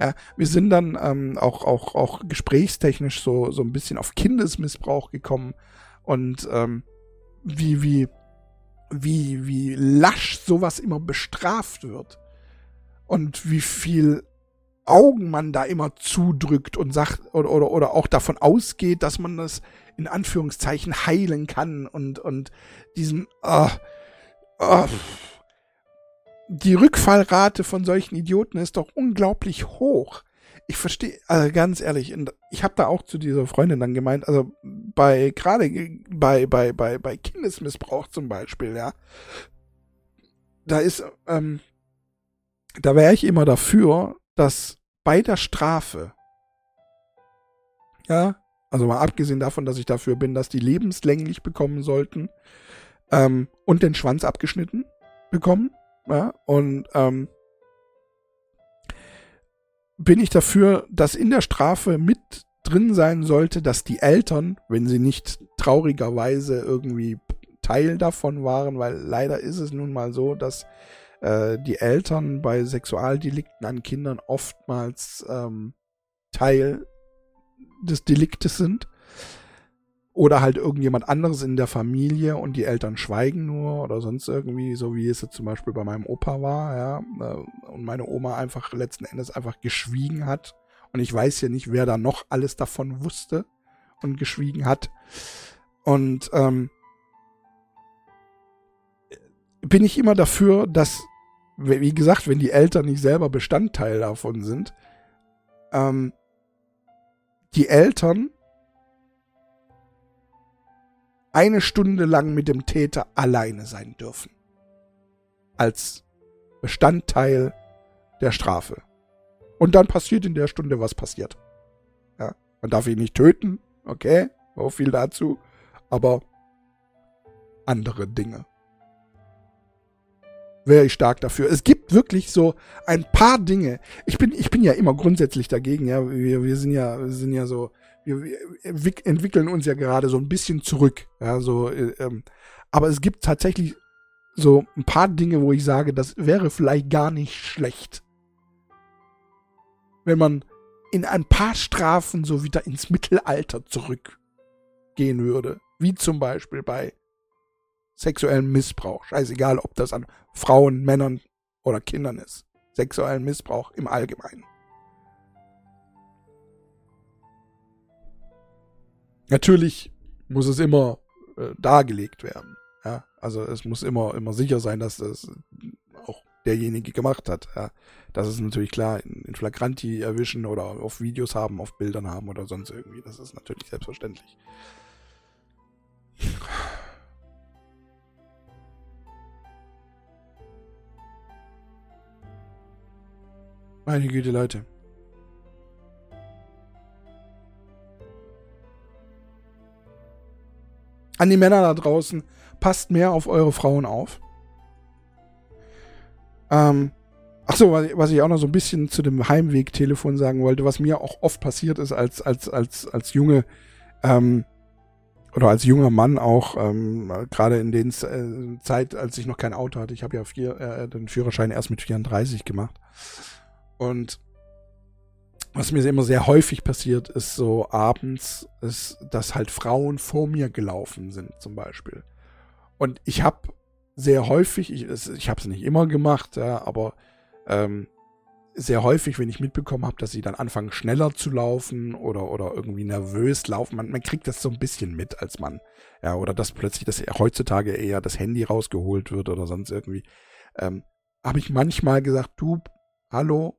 Ja, wir sind dann ähm, auch, auch, auch gesprächstechnisch so, so ein bisschen auf Kindesmissbrauch gekommen und ähm, wie, wie, wie, wie lasch sowas immer bestraft wird. Und wie viel Augen man da immer zudrückt und sagt oder, oder, oder auch davon ausgeht, dass man das in Anführungszeichen heilen kann und, und diesen, oh, oh, die Rückfallrate von solchen Idioten ist doch unglaublich hoch. Ich verstehe, also ganz ehrlich, ich habe da auch zu dieser Freundin dann gemeint, also bei gerade bei bei bei bei Kindesmissbrauch zum Beispiel, ja, da ist, ähm, da wäre ich immer dafür, dass bei der Strafe, ja, also mal abgesehen davon, dass ich dafür bin, dass die lebenslänglich bekommen sollten ähm, und den Schwanz abgeschnitten bekommen, ja, und ähm, bin ich dafür, dass in der Strafe mit drin sein sollte, dass die Eltern, wenn sie nicht traurigerweise irgendwie Teil davon waren, weil leider ist es nun mal so, dass äh, die Eltern bei Sexualdelikten an Kindern oftmals ähm, Teil des Deliktes sind. Oder halt irgendjemand anderes in der Familie und die Eltern schweigen nur oder sonst irgendwie, so wie es jetzt zum Beispiel bei meinem Opa war, ja. Äh, und meine Oma einfach letzten Endes einfach geschwiegen hat. Und ich weiß ja nicht, wer da noch alles davon wusste und geschwiegen hat. Und ähm, bin ich immer dafür, dass, wie gesagt, wenn die Eltern nicht selber Bestandteil davon sind, ähm, die Eltern eine Stunde lang mit dem Täter alleine sein dürfen. Als Bestandteil der Strafe. Und dann passiert in der Stunde, was passiert. Ja, man darf ihn nicht töten, okay, so viel dazu, aber andere Dinge. Wäre ich stark dafür. Es gibt wirklich so ein paar Dinge. Ich bin, ich bin ja immer grundsätzlich dagegen, ja. Wir, wir sind ja, wir sind ja so, wir entwickeln uns ja gerade so ein bisschen zurück. Ja, so, äh, ähm, aber es gibt tatsächlich so ein paar Dinge, wo ich sage, das wäre vielleicht gar nicht schlecht. Wenn man in ein paar Strafen so wieder ins Mittelalter zurückgehen würde. Wie zum Beispiel bei sexuellem Missbrauch. Scheißegal, ob das an Frauen, Männern oder Kindern ist. Sexuellen Missbrauch im Allgemeinen. Natürlich muss es immer äh, dargelegt werden. Ja, also es muss immer, immer sicher sein, dass das auch derjenige gemacht hat. Ja, das ist natürlich klar, in, in Flagranti erwischen oder auf Videos haben, auf Bildern haben oder sonst irgendwie. Das ist natürlich selbstverständlich. Meine Güte, Leute. An die Männer da draußen, passt mehr auf eure Frauen auf. Ähm, ach so, was ich auch noch so ein bisschen zu dem Heimwegtelefon sagen wollte, was mir auch oft passiert ist als, als, als, als junge, ähm, oder als junger Mann auch, ähm, gerade in den äh, Zeit, als ich noch kein Auto hatte. Ich habe ja vier, äh, den Führerschein erst mit 34 gemacht. Und was mir immer sehr häufig passiert, ist so abends, ist, dass halt Frauen vor mir gelaufen sind, zum Beispiel. Und ich habe sehr häufig, ich, ich habe es nicht immer gemacht, ja, aber ähm, sehr häufig, wenn ich mitbekommen habe, dass sie dann anfangen schneller zu laufen oder oder irgendwie nervös laufen, man, man kriegt das so ein bisschen mit als Mann, ja, oder dass plötzlich das heutzutage eher das Handy rausgeholt wird oder sonst irgendwie, ähm, habe ich manchmal gesagt, du, hallo,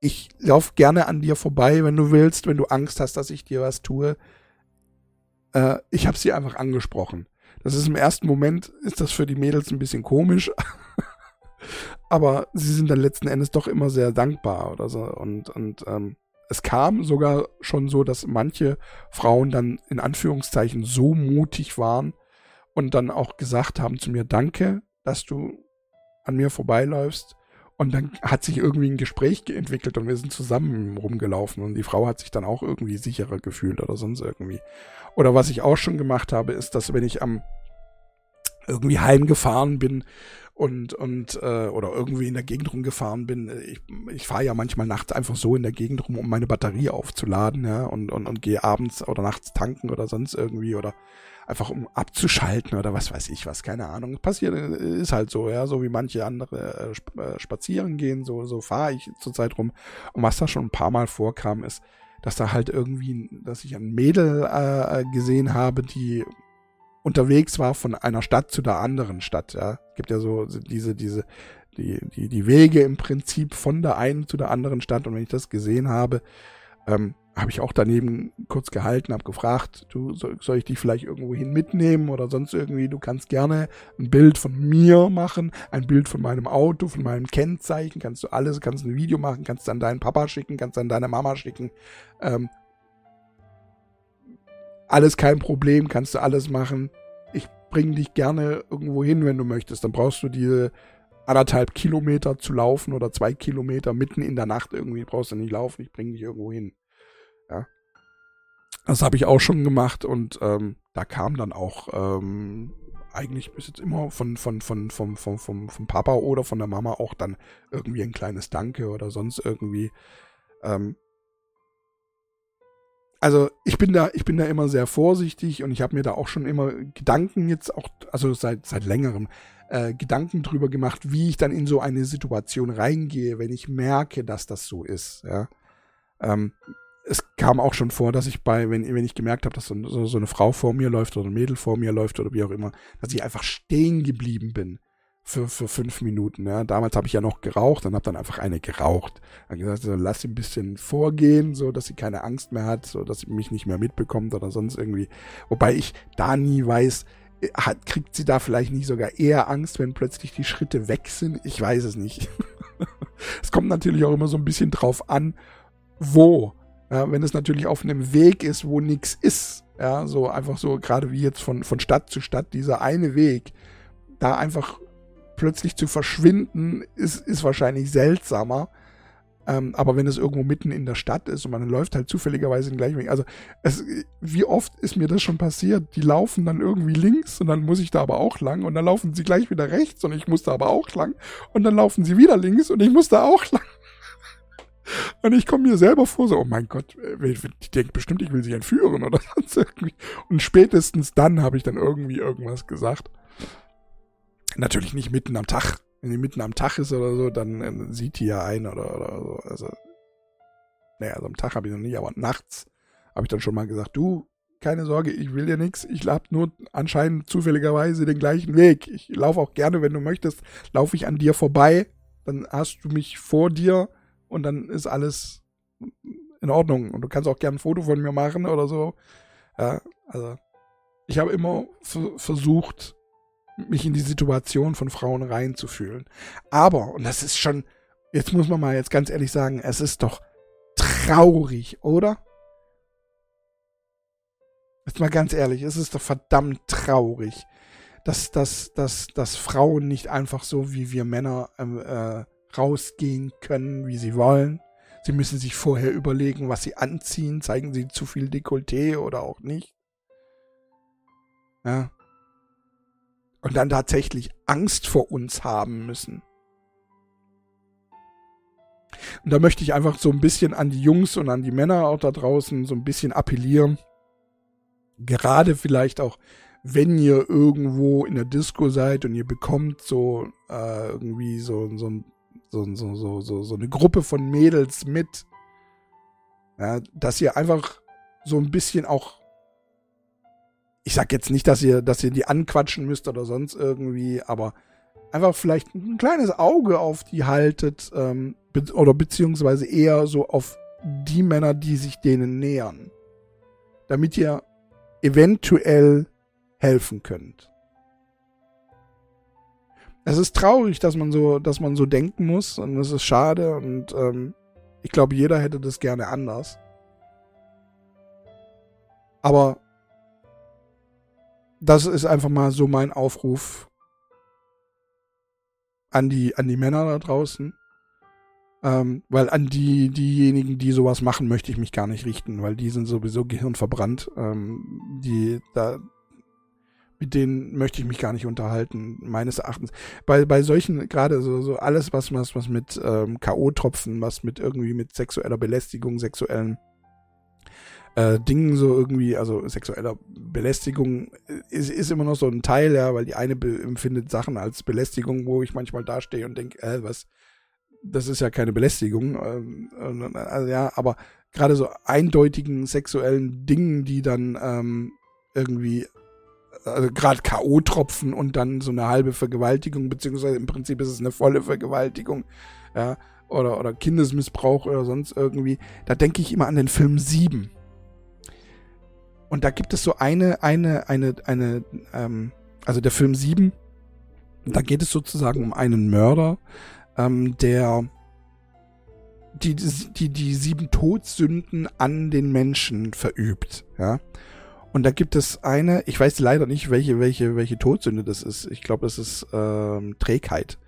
ich lauf gerne an dir vorbei, wenn du willst, wenn du Angst hast, dass ich dir was tue. Äh, ich habe sie einfach angesprochen. Das ist im ersten Moment, ist das für die Mädels ein bisschen komisch. <laughs> Aber sie sind dann letzten Endes doch immer sehr dankbar oder so. Und, und ähm, es kam sogar schon so, dass manche Frauen dann in Anführungszeichen so mutig waren und dann auch gesagt haben zu mir, danke, dass du an mir vorbeiläufst. Und dann hat sich irgendwie ein Gespräch entwickelt und wir sind zusammen rumgelaufen und die Frau hat sich dann auch irgendwie sicherer gefühlt oder sonst irgendwie. Oder was ich auch schon gemacht habe, ist, dass wenn ich am irgendwie heimgefahren bin und und äh, oder irgendwie in der Gegend rumgefahren bin, ich, ich fahre ja manchmal nachts einfach so in der Gegend rum, um meine Batterie aufzuladen, ja, und und und gehe abends oder nachts tanken oder sonst irgendwie oder einfach um abzuschalten oder was weiß ich was, keine Ahnung. Passiert, ist halt so, ja, so wie manche andere äh, äh spazieren gehen, so, so fahre ich zurzeit rum. Und was da schon ein paar Mal vorkam, ist, dass da halt irgendwie, dass ich ein Mädel äh, gesehen habe, die unterwegs war von einer Stadt zu der anderen Stadt, ja. Gibt ja so diese, diese, die, die, die Wege im Prinzip von der einen zu der anderen Stadt und wenn ich das gesehen habe, ähm, habe ich auch daneben kurz gehalten, habe gefragt, du soll, ich dich vielleicht irgendwo hin mitnehmen oder sonst irgendwie, du kannst gerne ein Bild von mir machen, ein Bild von meinem Auto, von meinem Kennzeichen, kannst du alles, kannst ein Video machen, kannst dann deinen Papa schicken, kannst dann deine Mama schicken. Ähm, alles kein Problem, kannst du alles machen. Ich bringe dich gerne irgendwo hin, wenn du möchtest. Dann brauchst du diese anderthalb Kilometer zu laufen oder zwei Kilometer mitten in der Nacht irgendwie brauchst du nicht laufen, ich bringe dich irgendwo hin. Das habe ich auch schon gemacht und ähm, da kam dann auch ähm, eigentlich bis jetzt immer von, von, von, vom, vom, vom, vom Papa oder von der Mama auch dann irgendwie ein kleines Danke oder sonst irgendwie. Ähm, also ich bin da, ich bin da immer sehr vorsichtig und ich habe mir da auch schon immer Gedanken jetzt auch, also seit, seit längerem, äh, Gedanken drüber gemacht, wie ich dann in so eine Situation reingehe, wenn ich merke, dass das so ist. Ja. Ähm, es kam auch schon vor, dass ich bei, wenn, wenn ich gemerkt habe, dass so, so, eine Frau vor mir läuft oder ein Mädel vor mir läuft oder wie auch immer, dass ich einfach stehen geblieben bin für, für fünf Minuten. Ja. Damals habe ich ja noch geraucht und habe dann einfach eine geraucht. Dann gesagt, so, lass sie ein bisschen vorgehen, so dass sie keine Angst mehr hat, so dass sie mich nicht mehr mitbekommt oder sonst irgendwie. Wobei ich da nie weiß, hat, kriegt sie da vielleicht nicht sogar eher Angst, wenn plötzlich die Schritte weg sind? Ich weiß es nicht. <laughs> es kommt natürlich auch immer so ein bisschen drauf an, wo. Ja, wenn es natürlich auf einem Weg ist, wo nichts ist, ja, so einfach so, gerade wie jetzt von, von Stadt zu Stadt, dieser eine Weg, da einfach plötzlich zu verschwinden, ist, ist wahrscheinlich seltsamer. Ähm, aber wenn es irgendwo mitten in der Stadt ist und man läuft halt zufälligerweise den gleichen Weg. Also, es, wie oft ist mir das schon passiert? Die laufen dann irgendwie links und dann muss ich da aber auch lang und dann laufen sie gleich wieder rechts und ich muss da aber auch lang und dann laufen sie wieder links und ich muss da auch lang. Und ich komme mir selber vor, so, oh mein Gott, äh, die denkt bestimmt, ich will sie entführen oder <laughs> sonst irgendwie. Und spätestens dann habe ich dann irgendwie irgendwas gesagt. Natürlich nicht mitten am Tag. Wenn die mitten am Tag ist oder so, dann äh, sieht die ja ein oder, oder so. Also, naja, also am Tag habe ich noch nie, aber nachts habe ich dann schon mal gesagt, du, keine Sorge, ich will dir nichts. Ich habe nur anscheinend zufälligerweise den gleichen Weg. Ich laufe auch gerne, wenn du möchtest, laufe ich an dir vorbei. Dann hast du mich vor dir und dann ist alles in Ordnung. Und du kannst auch gerne ein Foto von mir machen oder so. Ja, also ich habe immer versucht, mich in die Situation von Frauen reinzufühlen. Aber, und das ist schon, jetzt muss man mal jetzt ganz ehrlich sagen, es ist doch traurig, oder? Jetzt mal ganz ehrlich, es ist doch verdammt traurig, dass, dass, dass, dass Frauen nicht einfach so wie wir Männer ähm, äh, rausgehen können, wie sie wollen. Sie müssen sich vorher überlegen, was sie anziehen. Zeigen sie zu viel Dekolleté oder auch nicht. Ja und dann tatsächlich Angst vor uns haben müssen. Und da möchte ich einfach so ein bisschen an die Jungs und an die Männer auch da draußen so ein bisschen appellieren. Gerade vielleicht auch, wenn ihr irgendwo in der Disco seid und ihr bekommt so äh, irgendwie so, so, so, so, so, so, so eine Gruppe von Mädels mit, ja, dass ihr einfach so ein bisschen auch ich sag jetzt nicht, dass ihr, dass ihr die anquatschen müsst oder sonst irgendwie, aber einfach vielleicht ein kleines Auge auf die haltet, ähm, be oder beziehungsweise eher so auf die Männer, die sich denen nähern. Damit ihr eventuell helfen könnt. Es ist traurig, dass man so, dass man so denken muss und es ist schade und ähm, ich glaube, jeder hätte das gerne anders. Aber das ist einfach mal so mein Aufruf an die, an die Männer da draußen. Ähm, weil an die, diejenigen, die sowas machen, möchte ich mich gar nicht richten, weil die sind sowieso gehirnverbrannt. Ähm, die, da, mit denen möchte ich mich gar nicht unterhalten, meines Erachtens. Bei, bei solchen, gerade so, so alles, was, was, was mit ähm, K.O.-Tropfen, was mit irgendwie mit sexueller Belästigung, sexuellen äh, Dingen so irgendwie, also sexueller Belästigung ist, ist immer noch so ein Teil, ja, weil die eine empfindet Sachen als Belästigung, wo ich manchmal dastehe und denke, äh, was, das ist ja keine Belästigung. Ähm, also, ja, aber gerade so eindeutigen sexuellen Dingen, die dann ähm, irgendwie also gerade K.O.-Tropfen und dann so eine halbe Vergewaltigung, beziehungsweise im Prinzip ist es eine volle Vergewaltigung, ja, oder, oder Kindesmissbrauch oder sonst irgendwie, da denke ich immer an den Film 7. Und da gibt es so eine, eine, eine, eine, ähm, also der Film 7, da geht es sozusagen um einen Mörder, ähm, der die, die, die sieben Todsünden an den Menschen verübt, ja. Und da gibt es eine, ich weiß leider nicht, welche, welche, welche Todsünde das ist. Ich glaube, das ist ähm, Trägheit.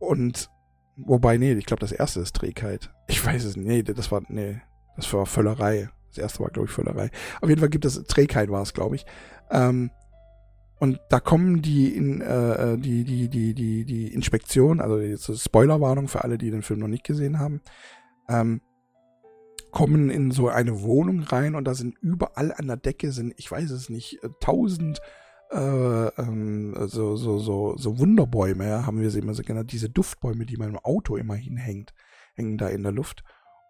Und wobei, nee, ich glaube, das erste ist Trägheit. Ich weiß es nicht. Nee, das war, nee, das war Völlerei. Das erste war, glaube ich, Völlerei. Auf jeden Fall gibt es, Trägheit war es, glaube ich. Ähm, und da kommen die in äh, die die die die die Inspektion, also jetzt Spoilerwarnung für alle, die den Film noch nicht gesehen haben, ähm, kommen in so eine Wohnung rein und da sind überall an der Decke sind, ich weiß es nicht, äh, tausend äh, ähm, so so so so Wunderbäume, ja, haben wir sie immer so genannt, diese Duftbäume, die man im Auto immer hinhängt, hängen da in der Luft.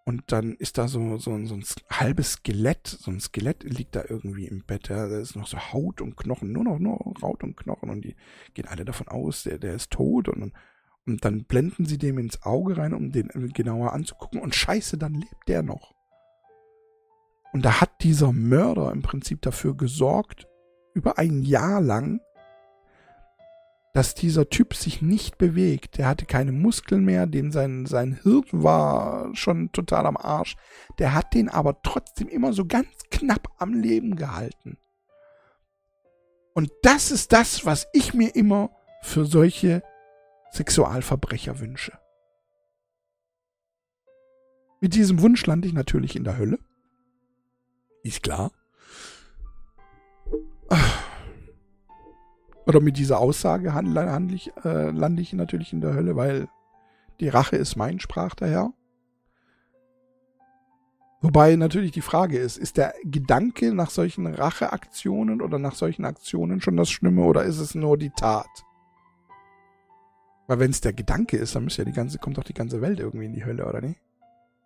Und dann ist da so, so, so ein halbes Skelett, so ein Skelett liegt da irgendwie im Bett. Ja. Da ist noch so Haut und Knochen, nur noch nur Haut und Knochen. Und die gehen alle davon aus, der, der ist tot. Und, und dann blenden sie dem ins Auge rein, um den genauer anzugucken. Und scheiße, dann lebt der noch. Und da hat dieser Mörder im Prinzip dafür gesorgt, über ein Jahr lang, dass dieser Typ sich nicht bewegt. Der hatte keine Muskeln mehr, dem sein, sein Hirn war schon total am Arsch. Der hat den aber trotzdem immer so ganz knapp am Leben gehalten. Und das ist das, was ich mir immer für solche Sexualverbrecher wünsche. Mit diesem Wunsch lande ich natürlich in der Hölle. Ist klar. Oder mit dieser Aussage handle, ich, äh, lande ich natürlich in der Hölle, weil die Rache ist mein, sprach der Herr. Wobei natürlich die Frage ist, ist der Gedanke nach solchen Racheaktionen oder nach solchen Aktionen schon das Schlimme oder ist es nur die Tat? Weil wenn es der Gedanke ist, dann ja die ganze, kommt doch die ganze Welt irgendwie in die Hölle, oder nicht?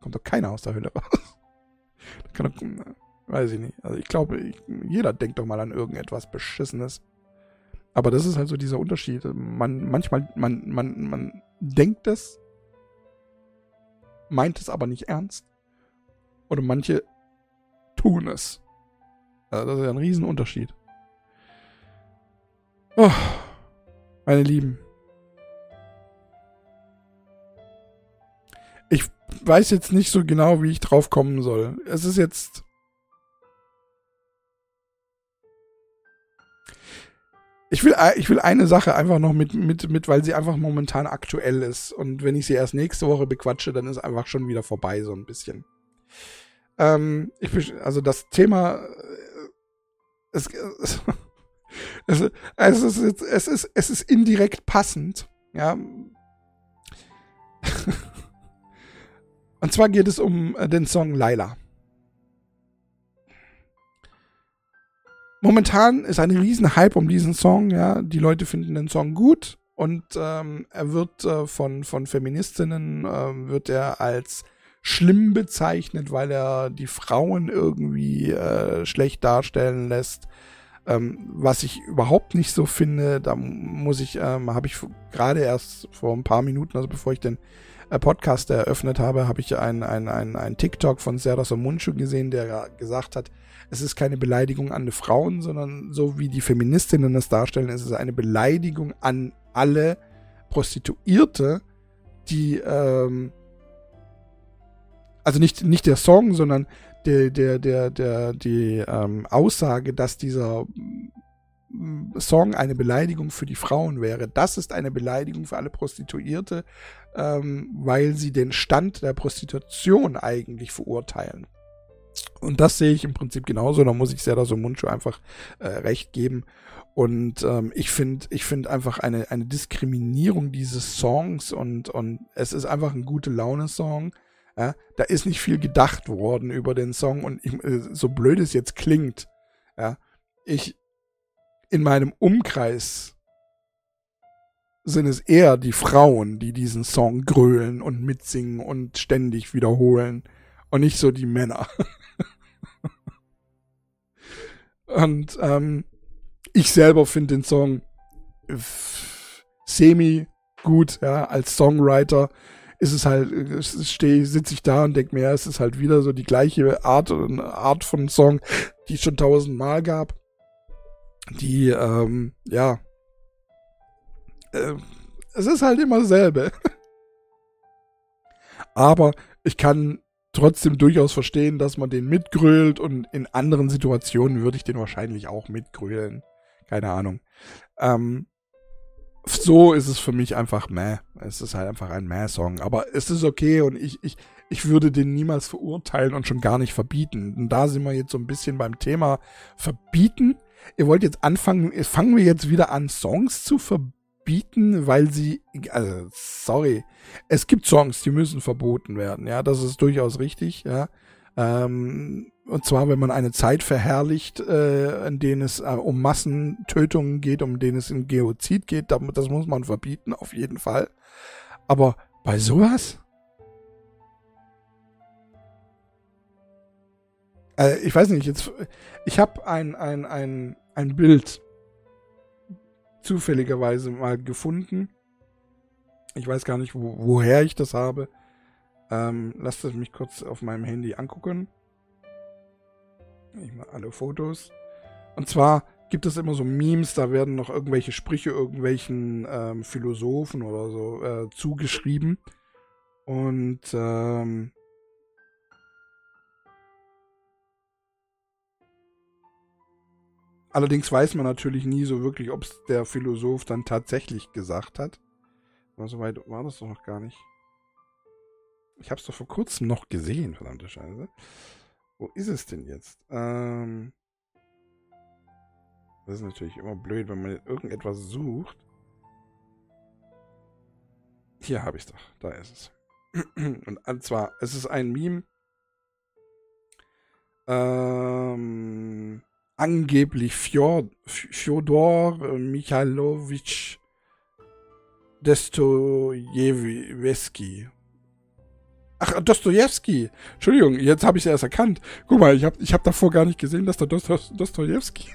Kommt doch keiner aus der Hölle raus. <laughs> Doch, weiß ich nicht. Also ich glaube, jeder denkt doch mal an irgendetwas Beschissenes. Aber das ist halt so dieser Unterschied. Man, manchmal, man, man, man denkt es, meint es aber nicht ernst. Oder manche tun es. Also das ist ja ein Riesenunterschied. Oh, meine Lieben. Weiß jetzt nicht so genau, wie ich drauf kommen soll. Es ist jetzt Ich will, ich will eine Sache einfach noch mit, mit, mit, weil sie einfach momentan aktuell ist. Und wenn ich sie erst nächste Woche bequatsche, dann ist einfach schon wieder vorbei, so ein bisschen. Ähm, ich, also das Thema, äh, es, <laughs> es, es, ist, es, ist, es ist indirekt passend, ja. <laughs> Und zwar geht es um äh, den Song Laila. momentan ist ein riesen Hype um diesen Song, ja. Die Leute finden den Song gut und ähm, er wird äh, von, von Feministinnen äh, wird er als schlimm bezeichnet, weil er die Frauen irgendwie äh, schlecht darstellen lässt. Ähm, was ich überhaupt nicht so finde, da muss ich, ähm, habe ich gerade erst vor ein paar Minuten, also bevor ich den Podcast eröffnet habe, habe ich ein, ein, ein, ein TikTok von Serdar Somuncu gesehen, der gesagt hat, es ist keine Beleidigung an die Frauen, sondern so wie die Feministinnen das darstellen, ist es eine Beleidigung an alle Prostituierte, die, ähm, also nicht, nicht der Song, sondern der, der, der, der, die ähm, Aussage, dass dieser mm, Song eine Beleidigung für die Frauen wäre. Das ist eine Beleidigung für alle Prostituierte, ähm, weil sie den Stand der Prostitution eigentlich verurteilen. Und das sehe ich im Prinzip genauso. Da muss ich Serdar Somuncu einfach äh, recht geben. Und ähm, ich finde, ich finde einfach eine, eine Diskriminierung dieses Songs und, und es ist einfach ein gute Laune-Song. Ja? Da ist nicht viel gedacht worden über den Song und ich, äh, so blöd es jetzt klingt, ja, ich in meinem Umkreis sind es eher die Frauen, die diesen Song grölen und mitsingen und ständig wiederholen und nicht so die Männer. <laughs> und ähm, ich selber finde den Song semi gut, ja, als Songwriter. ist es halt, stehe, sitze ich da und denke mir, ja, es ist halt wieder so die gleiche Art, Art von Song, die es schon tausendmal gab. Die, ähm, ja, äh, es ist halt immer dasselbe. <laughs> Aber ich kann trotzdem durchaus verstehen, dass man den mitgrölt und in anderen Situationen würde ich den wahrscheinlich auch mitgrölen. Keine Ahnung. Ähm, so ist es für mich einfach meh. Es ist halt einfach ein meh-Song. Aber es ist okay und ich, ich, ich würde den niemals verurteilen und schon gar nicht verbieten. Und da sind wir jetzt so ein bisschen beim Thema verbieten. Ihr wollt jetzt anfangen, fangen wir jetzt wieder an, Songs zu verbieten, weil sie, also, sorry. Es gibt Songs, die müssen verboten werden. Ja, das ist durchaus richtig, ja. Ähm, und zwar, wenn man eine Zeit verherrlicht, äh, in denen es äh, um Massentötungen geht, um denen es in Geozid geht, das muss man verbieten, auf jeden Fall. Aber bei sowas? Äh, ich weiß nicht, jetzt, ich habe ein, ein, ein, ein Bild zufälligerweise mal gefunden. Ich weiß gar nicht, wo, woher ich das habe. Ähm, lasst es mich kurz auf meinem Handy angucken. Ich mal alle Fotos. Und zwar gibt es immer so Memes, da werden noch irgendwelche Sprüche irgendwelchen ähm, Philosophen oder so äh, zugeschrieben. Und ähm, allerdings weiß man natürlich nie so wirklich, ob es der Philosoph dann tatsächlich gesagt hat. Aber so weit war das doch noch gar nicht. Ich habe es doch vor kurzem noch gesehen, verdammte Scheiße. Wo ist es denn jetzt? Ähm, das ist natürlich immer blöd, wenn man irgendetwas sucht. Hier habe ich es doch. Da ist es. <clears throat> Und zwar, es ist ein Meme. Ähm, angeblich Fjodor Michailowitsch Dostojewski Ach, Dostojewski. Entschuldigung, jetzt habe ich es erst erkannt. Guck mal, ich habe ich hab davor gar nicht gesehen, dass da Dostojewski. <laughs>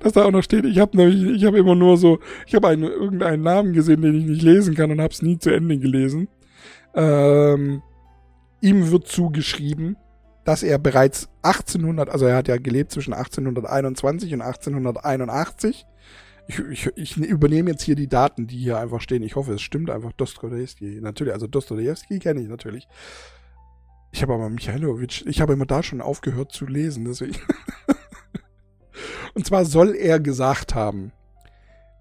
dass da auch noch steht. Ich habe nämlich, ich habe immer nur so, ich habe einen, irgendeinen Namen gesehen, den ich nicht lesen kann und habe es nie zu Ende gelesen. Ähm, ihm wird zugeschrieben, dass er bereits 1800, also er hat ja gelebt zwischen 1821 und 1881 ich, ich, ich übernehme jetzt hier die Daten, die hier einfach stehen. Ich hoffe, es stimmt einfach. Dostojewski. Natürlich, also Dostojewski kenne ich natürlich. Ich habe aber Michailowitsch, ich habe immer da schon aufgehört zu lesen, deswegen. <laughs> Und zwar soll er gesagt haben,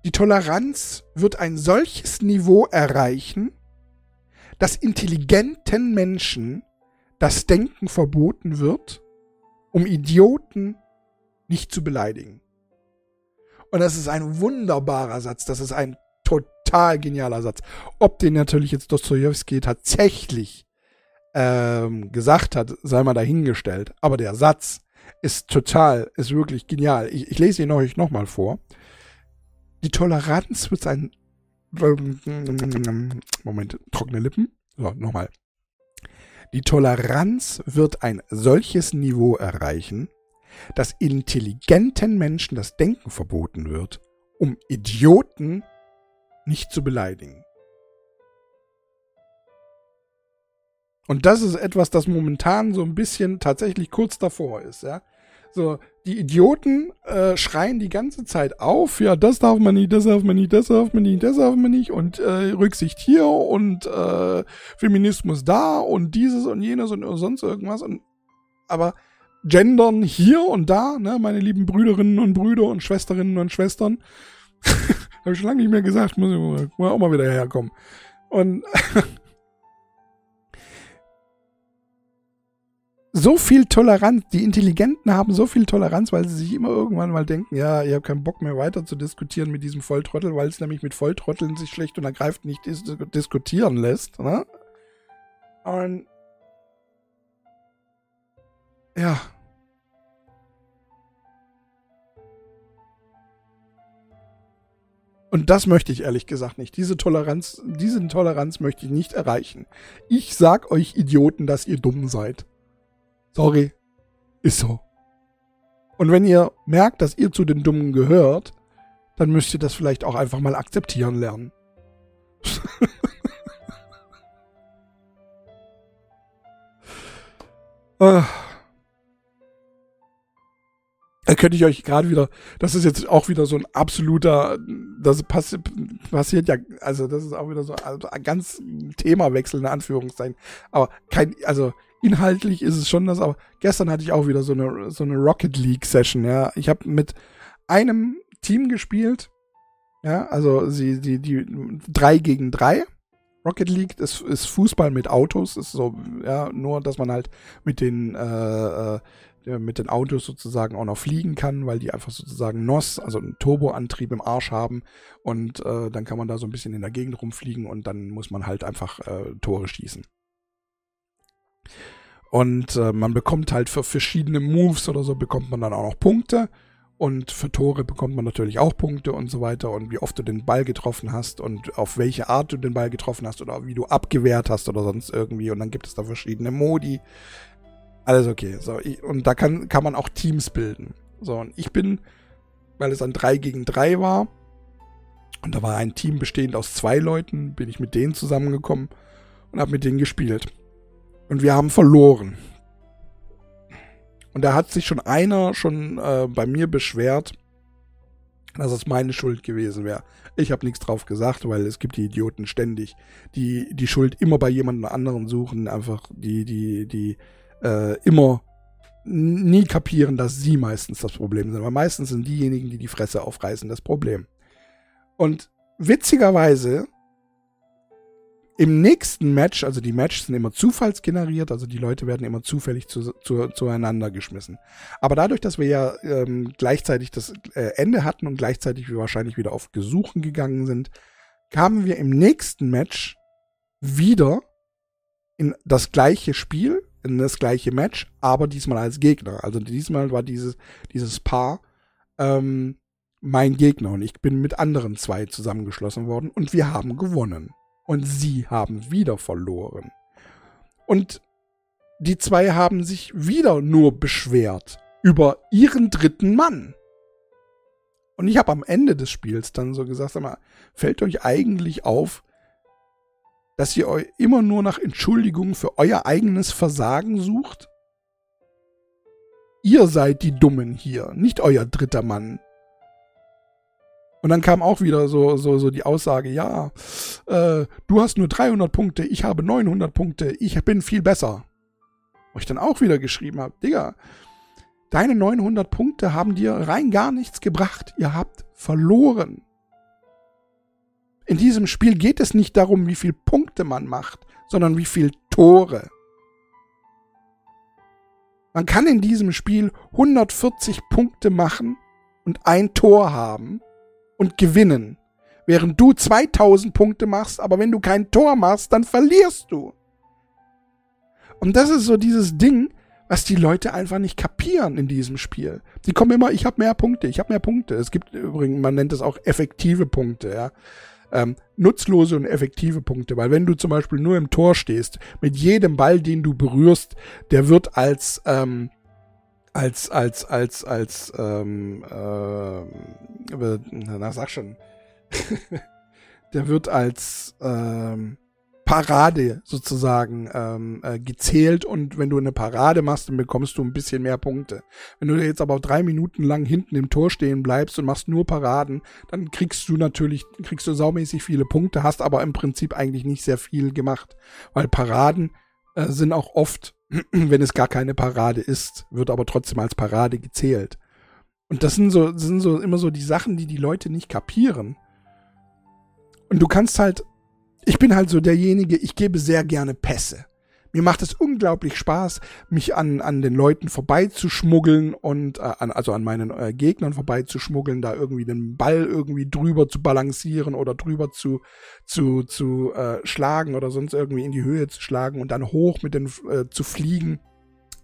die Toleranz wird ein solches Niveau erreichen, dass intelligenten Menschen das Denken verboten wird, um Idioten nicht zu beleidigen. Und das ist ein wunderbarer Satz. Das ist ein total genialer Satz. Ob den natürlich jetzt Dostoevsky tatsächlich ähm, gesagt hat, sei mal dahingestellt. Aber der Satz ist total, ist wirklich genial. Ich, ich lese ihn euch nochmal vor. Die Toleranz wird sein. Moment, trockene Lippen. So, nochmal. Die Toleranz wird ein solches Niveau erreichen, dass intelligenten Menschen das Denken verboten wird, um Idioten nicht zu beleidigen. Und das ist etwas, das momentan so ein bisschen tatsächlich kurz davor ist, ja. So, die Idioten äh, schreien die ganze Zeit auf, ja, das darf man nicht, das darf man nicht, das darf man nicht, das darf man nicht und äh, Rücksicht hier und äh, Feminismus da und dieses und jenes und sonst irgendwas. Und, aber gendern hier und da, ne, meine lieben Brüderinnen und Brüder und Schwesterinnen und Schwestern. <laughs> Habe ich schon lange nicht mehr gesagt, muss ich auch mal wieder herkommen. Und <laughs> so viel Toleranz, die Intelligenten haben so viel Toleranz, weil sie sich immer irgendwann mal denken, ja, ihr habt keinen Bock mehr weiter zu diskutieren mit diesem Volltrottel, weil es nämlich mit Volltrotteln sich schlecht und ergreifend nicht dis diskutieren lässt. Ne? Und ja. Und das möchte ich ehrlich gesagt nicht. Diese Toleranz, diese Toleranz möchte ich nicht erreichen. Ich sag euch Idioten, dass ihr dumm seid. Sorry. Ist so. Und wenn ihr merkt, dass ihr zu den Dummen gehört, dann müsst ihr das vielleicht auch einfach mal akzeptieren lernen. <laughs> ah. Da könnte ich euch gerade wieder, das ist jetzt auch wieder so ein absoluter, das passi passiert ja, also das ist auch wieder so also ein ganz Themawechsel in Anführungszeichen. Aber kein, also inhaltlich ist es schon das, aber gestern hatte ich auch wieder so eine, so eine Rocket League Session, ja. Ich habe mit einem Team gespielt, ja, also sie, die, die, drei gegen drei. Rocket League ist, ist Fußball mit Autos, ist so, ja, nur, dass man halt mit den, äh, äh, mit den Autos sozusagen auch noch fliegen kann, weil die einfach sozusagen NOS, also einen Turboantrieb im Arsch haben und äh, dann kann man da so ein bisschen in der Gegend rumfliegen und dann muss man halt einfach äh, Tore schießen. Und äh, man bekommt halt für verschiedene Moves oder so bekommt man dann auch noch Punkte und für Tore bekommt man natürlich auch Punkte und so weiter und wie oft du den Ball getroffen hast und auf welche Art du den Ball getroffen hast oder wie du abgewehrt hast oder sonst irgendwie und dann gibt es da verschiedene Modi, alles okay. So, ich, und da kann, kann man auch Teams bilden. So, und ich bin, weil es ein 3 gegen 3 war, und da war ein Team bestehend aus zwei Leuten, bin ich mit denen zusammengekommen und habe mit denen gespielt. Und wir haben verloren. Und da hat sich schon einer schon äh, bei mir beschwert, dass es meine Schuld gewesen wäre. Ich habe nichts drauf gesagt, weil es gibt die Idioten ständig, die die Schuld immer bei jemand anderen suchen, einfach die die die äh, immer nie kapieren, dass sie meistens das Problem sind. Weil meistens sind diejenigen, die die Fresse aufreißen, das Problem. Und witzigerweise im nächsten Match, also die Matches sind immer zufallsgeneriert, also die Leute werden immer zufällig zu, zu, zueinander geschmissen. Aber dadurch, dass wir ja ähm, gleichzeitig das äh, Ende hatten und gleichzeitig wir wahrscheinlich wieder auf Gesuchen gegangen sind, kamen wir im nächsten Match wieder in das gleiche Spiel, in das gleiche Match, aber diesmal als Gegner. Also diesmal war dieses, dieses Paar ähm, mein Gegner und ich bin mit anderen zwei zusammengeschlossen worden und wir haben gewonnen. Und sie haben wieder verloren. Und die zwei haben sich wieder nur beschwert über ihren dritten Mann. Und ich habe am Ende des Spiels dann so gesagt, sag mal, fällt euch eigentlich auf, dass ihr euch immer nur nach Entschuldigungen für euer eigenes Versagen sucht? Ihr seid die Dummen hier, nicht euer dritter Mann. Und dann kam auch wieder so, so, so die Aussage, ja, äh, du hast nur 300 Punkte, ich habe 900 Punkte, ich bin viel besser. Wo ich dann auch wieder geschrieben habe, Digga, deine 900 Punkte haben dir rein gar nichts gebracht, ihr habt verloren. In diesem Spiel geht es nicht darum, wie viele Punkte man macht, sondern wie viele Tore. Man kann in diesem Spiel 140 Punkte machen und ein Tor haben und gewinnen. Während du 2000 Punkte machst, aber wenn du kein Tor machst, dann verlierst du. Und das ist so dieses Ding, was die Leute einfach nicht kapieren in diesem Spiel. Die kommen immer, ich habe mehr Punkte, ich habe mehr Punkte. Es gibt übrigens, man nennt es auch effektive Punkte, ja ähm, nutzlose und effektive Punkte. Weil wenn du zum Beispiel nur im Tor stehst, mit jedem Ball, den du berührst, der wird als ähm, als als als als ähm, äh, na sag schon, <laughs> der wird als ähm, Parade sozusagen ähm, äh, gezählt und wenn du eine Parade machst, dann bekommst du ein bisschen mehr Punkte. Wenn du jetzt aber drei Minuten lang hinten im Tor stehen bleibst und machst nur Paraden, dann kriegst du natürlich, kriegst du saumäßig viele Punkte, hast aber im Prinzip eigentlich nicht sehr viel gemacht. Weil Paraden äh, sind auch oft, <clears throat> wenn es gar keine Parade ist, wird aber trotzdem als Parade gezählt. Und das sind so, das sind so immer so die Sachen, die die Leute nicht kapieren. Und du kannst halt ich bin halt so derjenige, ich gebe sehr gerne Pässe. Mir macht es unglaublich Spaß, mich an, an den Leuten vorbeizuschmuggeln und äh, an, also an meinen äh, Gegnern vorbeizuschmuggeln, da irgendwie den Ball irgendwie drüber zu balancieren oder drüber zu, zu, zu äh, schlagen oder sonst irgendwie in die Höhe zu schlagen und dann hoch mit den äh, zu fliegen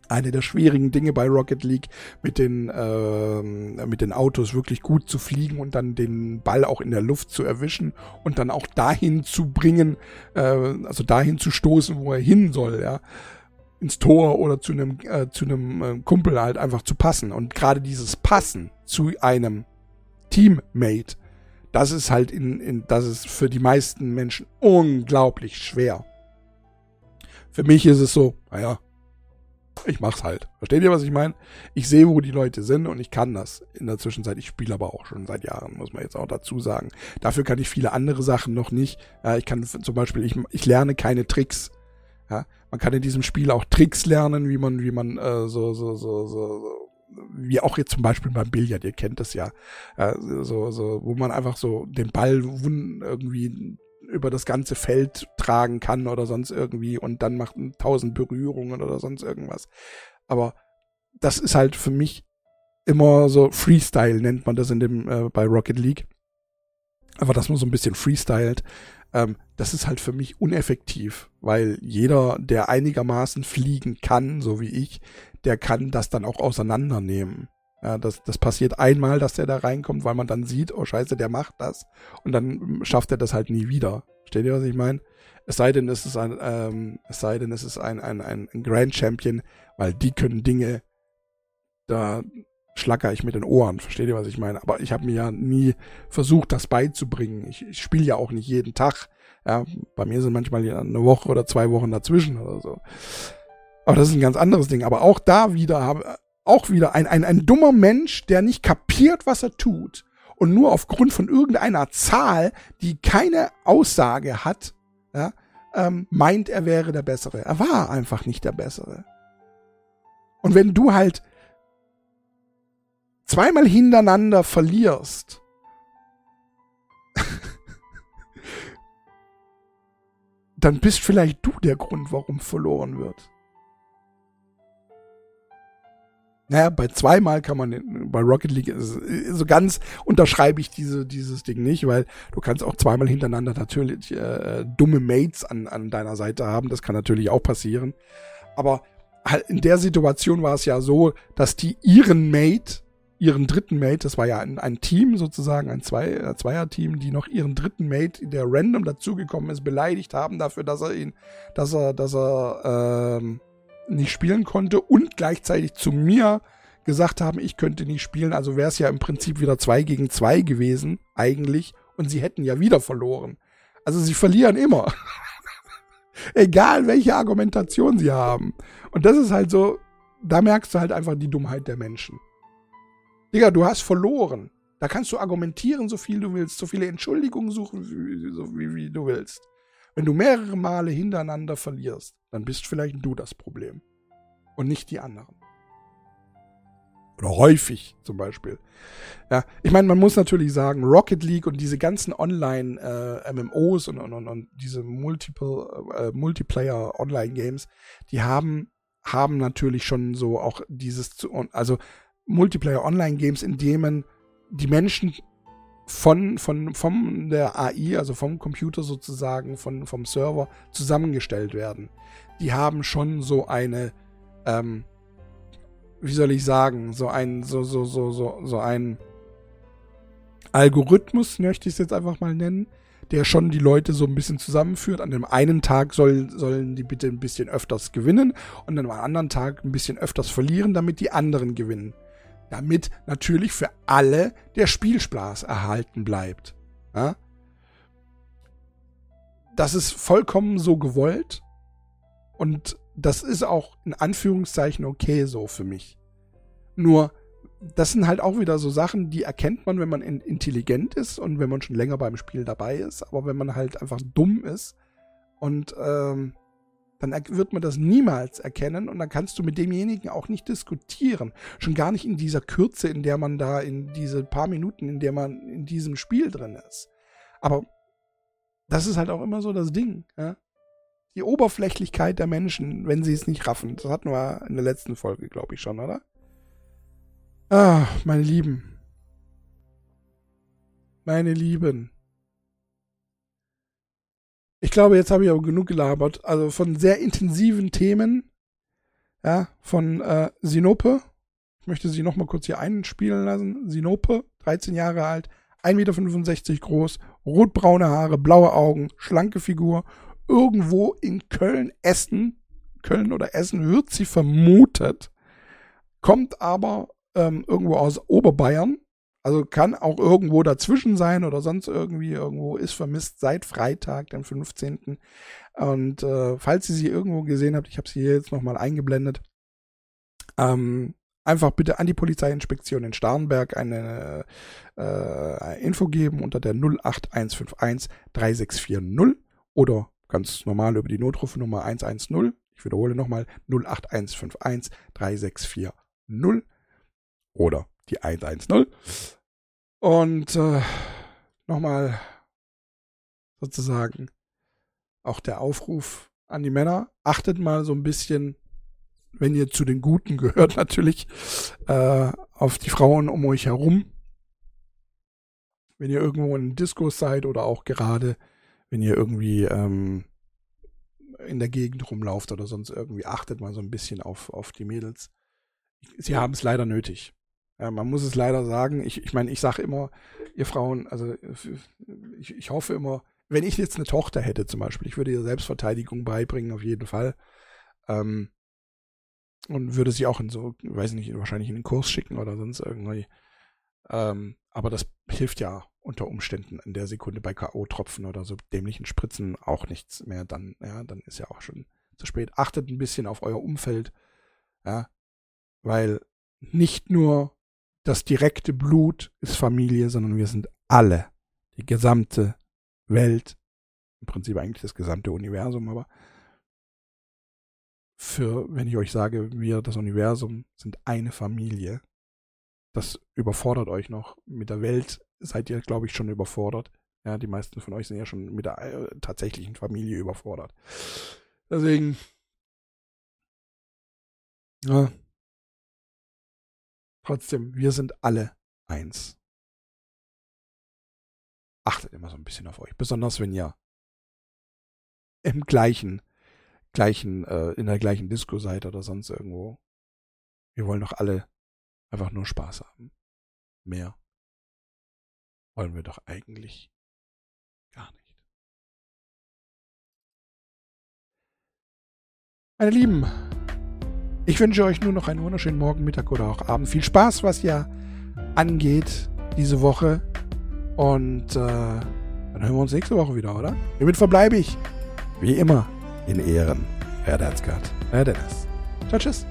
eine der schwierigen Dinge bei Rocket League, mit den, äh, mit den Autos wirklich gut zu fliegen und dann den Ball auch in der Luft zu erwischen und dann auch dahin zu bringen, äh, also dahin zu stoßen, wo er hin soll, ja ins Tor oder zu einem äh, zu einem äh, Kumpel halt einfach zu passen und gerade dieses Passen zu einem Teammate das ist halt in, in, das ist für die meisten Menschen unglaublich schwer. Für mich ist es so, naja, ich mach's halt. Versteht ihr, was ich meine? Ich sehe, wo die Leute sind und ich kann das in der Zwischenzeit. Ich spiele aber auch schon seit Jahren, muss man jetzt auch dazu sagen. Dafür kann ich viele andere Sachen noch nicht. Ja, ich kann zum Beispiel, ich, ich lerne keine Tricks. Ja, man kann in diesem Spiel auch Tricks lernen, wie man, wie man äh, so, so, so, so, wie auch jetzt zum Beispiel beim Billard, ihr kennt das ja, äh, so, so, wo man einfach so den Ball irgendwie über das ganze Feld tragen kann oder sonst irgendwie und dann macht tausend Berührungen oder sonst irgendwas. Aber das ist halt für mich immer so Freestyle nennt man das in dem äh, bei Rocket League. Aber dass man so ein bisschen freestylt, ähm, das ist halt für mich uneffektiv, weil jeder, der einigermaßen fliegen kann, so wie ich, der kann das dann auch auseinandernehmen. Ja, das, das passiert einmal, dass der da reinkommt, weil man dann sieht, oh scheiße, der macht das. Und dann schafft er das halt nie wieder. Versteht ihr, was ich meine? Es sei denn, es ist ein, ähm, es sei denn, es ist ein, ein, ein Grand Champion, weil die können Dinge, da schlacker ich mit den Ohren. Versteht ihr, was ich meine? Aber ich habe mir ja nie versucht, das beizubringen. Ich, ich spiele ja auch nicht jeden Tag. Ja, bei mir sind manchmal eine Woche oder zwei Wochen dazwischen oder so. Aber das ist ein ganz anderes Ding. Aber auch da wieder habe, auch wieder ein, ein, ein dummer Mensch, der nicht kapiert, was er tut und nur aufgrund von irgendeiner Zahl, die keine Aussage hat, ja, ähm, meint, er wäre der Bessere. Er war einfach nicht der Bessere. Und wenn du halt zweimal hintereinander verlierst, <laughs> dann bist vielleicht du der Grund, warum verloren wird. Naja, bei zweimal kann man bei Rocket League so ganz unterschreibe ich diese, dieses Ding nicht, weil du kannst auch zweimal hintereinander natürlich äh, dumme Mates an, an deiner Seite haben. Das kann natürlich auch passieren. Aber halt in der Situation war es ja so, dass die ihren Mate, ihren dritten Mate, das war ja ein, ein Team sozusagen, ein Zwei, äh, Zweier-Team, die noch ihren dritten Mate, der random dazugekommen ist, beleidigt haben dafür, dass er ihn, dass er, dass er ähm, nicht spielen konnte und gleichzeitig zu mir gesagt haben, ich könnte nicht spielen. Also wäre es ja im Prinzip wieder zwei gegen zwei gewesen, eigentlich. Und sie hätten ja wieder verloren. Also sie verlieren immer. <laughs> Egal welche Argumentation sie haben. Und das ist halt so, da merkst du halt einfach die Dummheit der Menschen. Digga, du hast verloren. Da kannst du argumentieren, so viel du willst, so viele Entschuldigungen suchen, so wie, wie du willst. Wenn du mehrere Male hintereinander verlierst, dann bist vielleicht du das Problem. Und nicht die anderen. Oder häufig zum Beispiel. Ja, ich meine, man muss natürlich sagen, Rocket League und diese ganzen Online-MMOs äh, und, und, und, diese Multiple, äh, Multiplayer-Online-Games, die haben, haben natürlich schon so auch dieses, also Multiplayer-Online-Games, in denen die Menschen von, von, von der AI, also vom Computer sozusagen, von, vom Server zusammengestellt werden. Die haben schon so eine, ähm, wie soll ich sagen, so ein, so, so, so, so, so ein Algorithmus, möchte ich es jetzt einfach mal nennen, der schon die Leute so ein bisschen zusammenführt. An dem einen Tag soll, sollen die bitte ein bisschen öfters gewinnen und an dem anderen Tag ein bisschen öfters verlieren, damit die anderen gewinnen damit natürlich für alle der Spielspaß erhalten bleibt. Ja? Das ist vollkommen so gewollt und das ist auch in Anführungszeichen okay so für mich. Nur, das sind halt auch wieder so Sachen, die erkennt man, wenn man intelligent ist und wenn man schon länger beim Spiel dabei ist. Aber wenn man halt einfach dumm ist und ähm, dann wird man das niemals erkennen und dann kannst du mit demjenigen auch nicht diskutieren. Schon gar nicht in dieser Kürze, in der man da, in diese paar Minuten, in der man in diesem Spiel drin ist. Aber das ist halt auch immer so das Ding. Ja? Die Oberflächlichkeit der Menschen, wenn sie es nicht raffen. Das hatten wir in der letzten Folge, glaube ich, schon, oder? Ah, meine Lieben. Meine Lieben. Ich glaube, jetzt habe ich aber genug gelabert. Also von sehr intensiven Themen. Ja, von äh, Sinope. Ich möchte sie nochmal kurz hier einspielen lassen. Sinope, 13 Jahre alt, 1,65 Meter groß, rotbraune Haare, blaue Augen, schlanke Figur. Irgendwo in Köln, Essen, Köln oder Essen wird sie vermutet. Kommt aber ähm, irgendwo aus Oberbayern. Also kann auch irgendwo dazwischen sein oder sonst irgendwie irgendwo ist vermisst seit Freitag, dem 15. Und äh, falls ihr sie irgendwo gesehen habt, ich habe sie hier jetzt nochmal eingeblendet, ähm, einfach bitte an die Polizeiinspektion in Starnberg eine äh, Info geben unter der 08151 3640 oder ganz normal über die Notrufnummer 110. Ich wiederhole nochmal 08151 3640 oder die 110. Und äh, nochmal sozusagen auch der Aufruf an die Männer, achtet mal so ein bisschen, wenn ihr zu den Guten gehört <laughs> natürlich, äh, auf die Frauen um euch herum. Wenn ihr irgendwo in Diskos seid oder auch gerade, wenn ihr irgendwie ähm, in der Gegend rumlauft oder sonst irgendwie, achtet mal so ein bisschen auf, auf die Mädels. Sie haben es leider nötig. Ja, man muss es leider sagen. Ich meine, ich, mein, ich sage immer, ihr Frauen, also ich, ich hoffe immer, wenn ich jetzt eine Tochter hätte zum Beispiel, ich würde ihr Selbstverteidigung beibringen, auf jeden Fall. Ähm, und würde sie auch in so, weiß nicht, wahrscheinlich in den Kurs schicken oder sonst irgendwie. Ähm, aber das hilft ja unter Umständen in der Sekunde bei K.O.-Tropfen oder so dämlichen Spritzen auch nichts mehr. Dann, ja, dann ist ja auch schon zu spät. Achtet ein bisschen auf euer Umfeld, ja, weil nicht nur das direkte Blut ist Familie, sondern wir sind alle, die gesamte Welt, im Prinzip eigentlich das gesamte Universum, aber für, wenn ich euch sage, wir, das Universum, sind eine Familie, das überfordert euch noch. Mit der Welt seid ihr, glaube ich, schon überfordert. Ja, die meisten von euch sind ja schon mit der äh, tatsächlichen Familie überfordert. Deswegen, ja, trotzdem, wir sind alle eins. Achtet immer so ein bisschen auf euch, besonders wenn ihr im gleichen, gleichen, äh, in der gleichen Disco seid oder sonst irgendwo. Wir wollen doch alle einfach nur Spaß haben. Mehr wollen wir doch eigentlich gar nicht. Meine Lieben, ich wünsche euch nur noch einen wunderschönen Morgen, Mittag oder auch Abend. Viel Spaß, was ja angeht diese Woche. Und äh, dann hören wir uns nächste Woche wieder, oder? Hiermit verbleibe ich, wie immer, in Ehren. Herr Derzgard, Herr Dennis. Ciao, tschüss.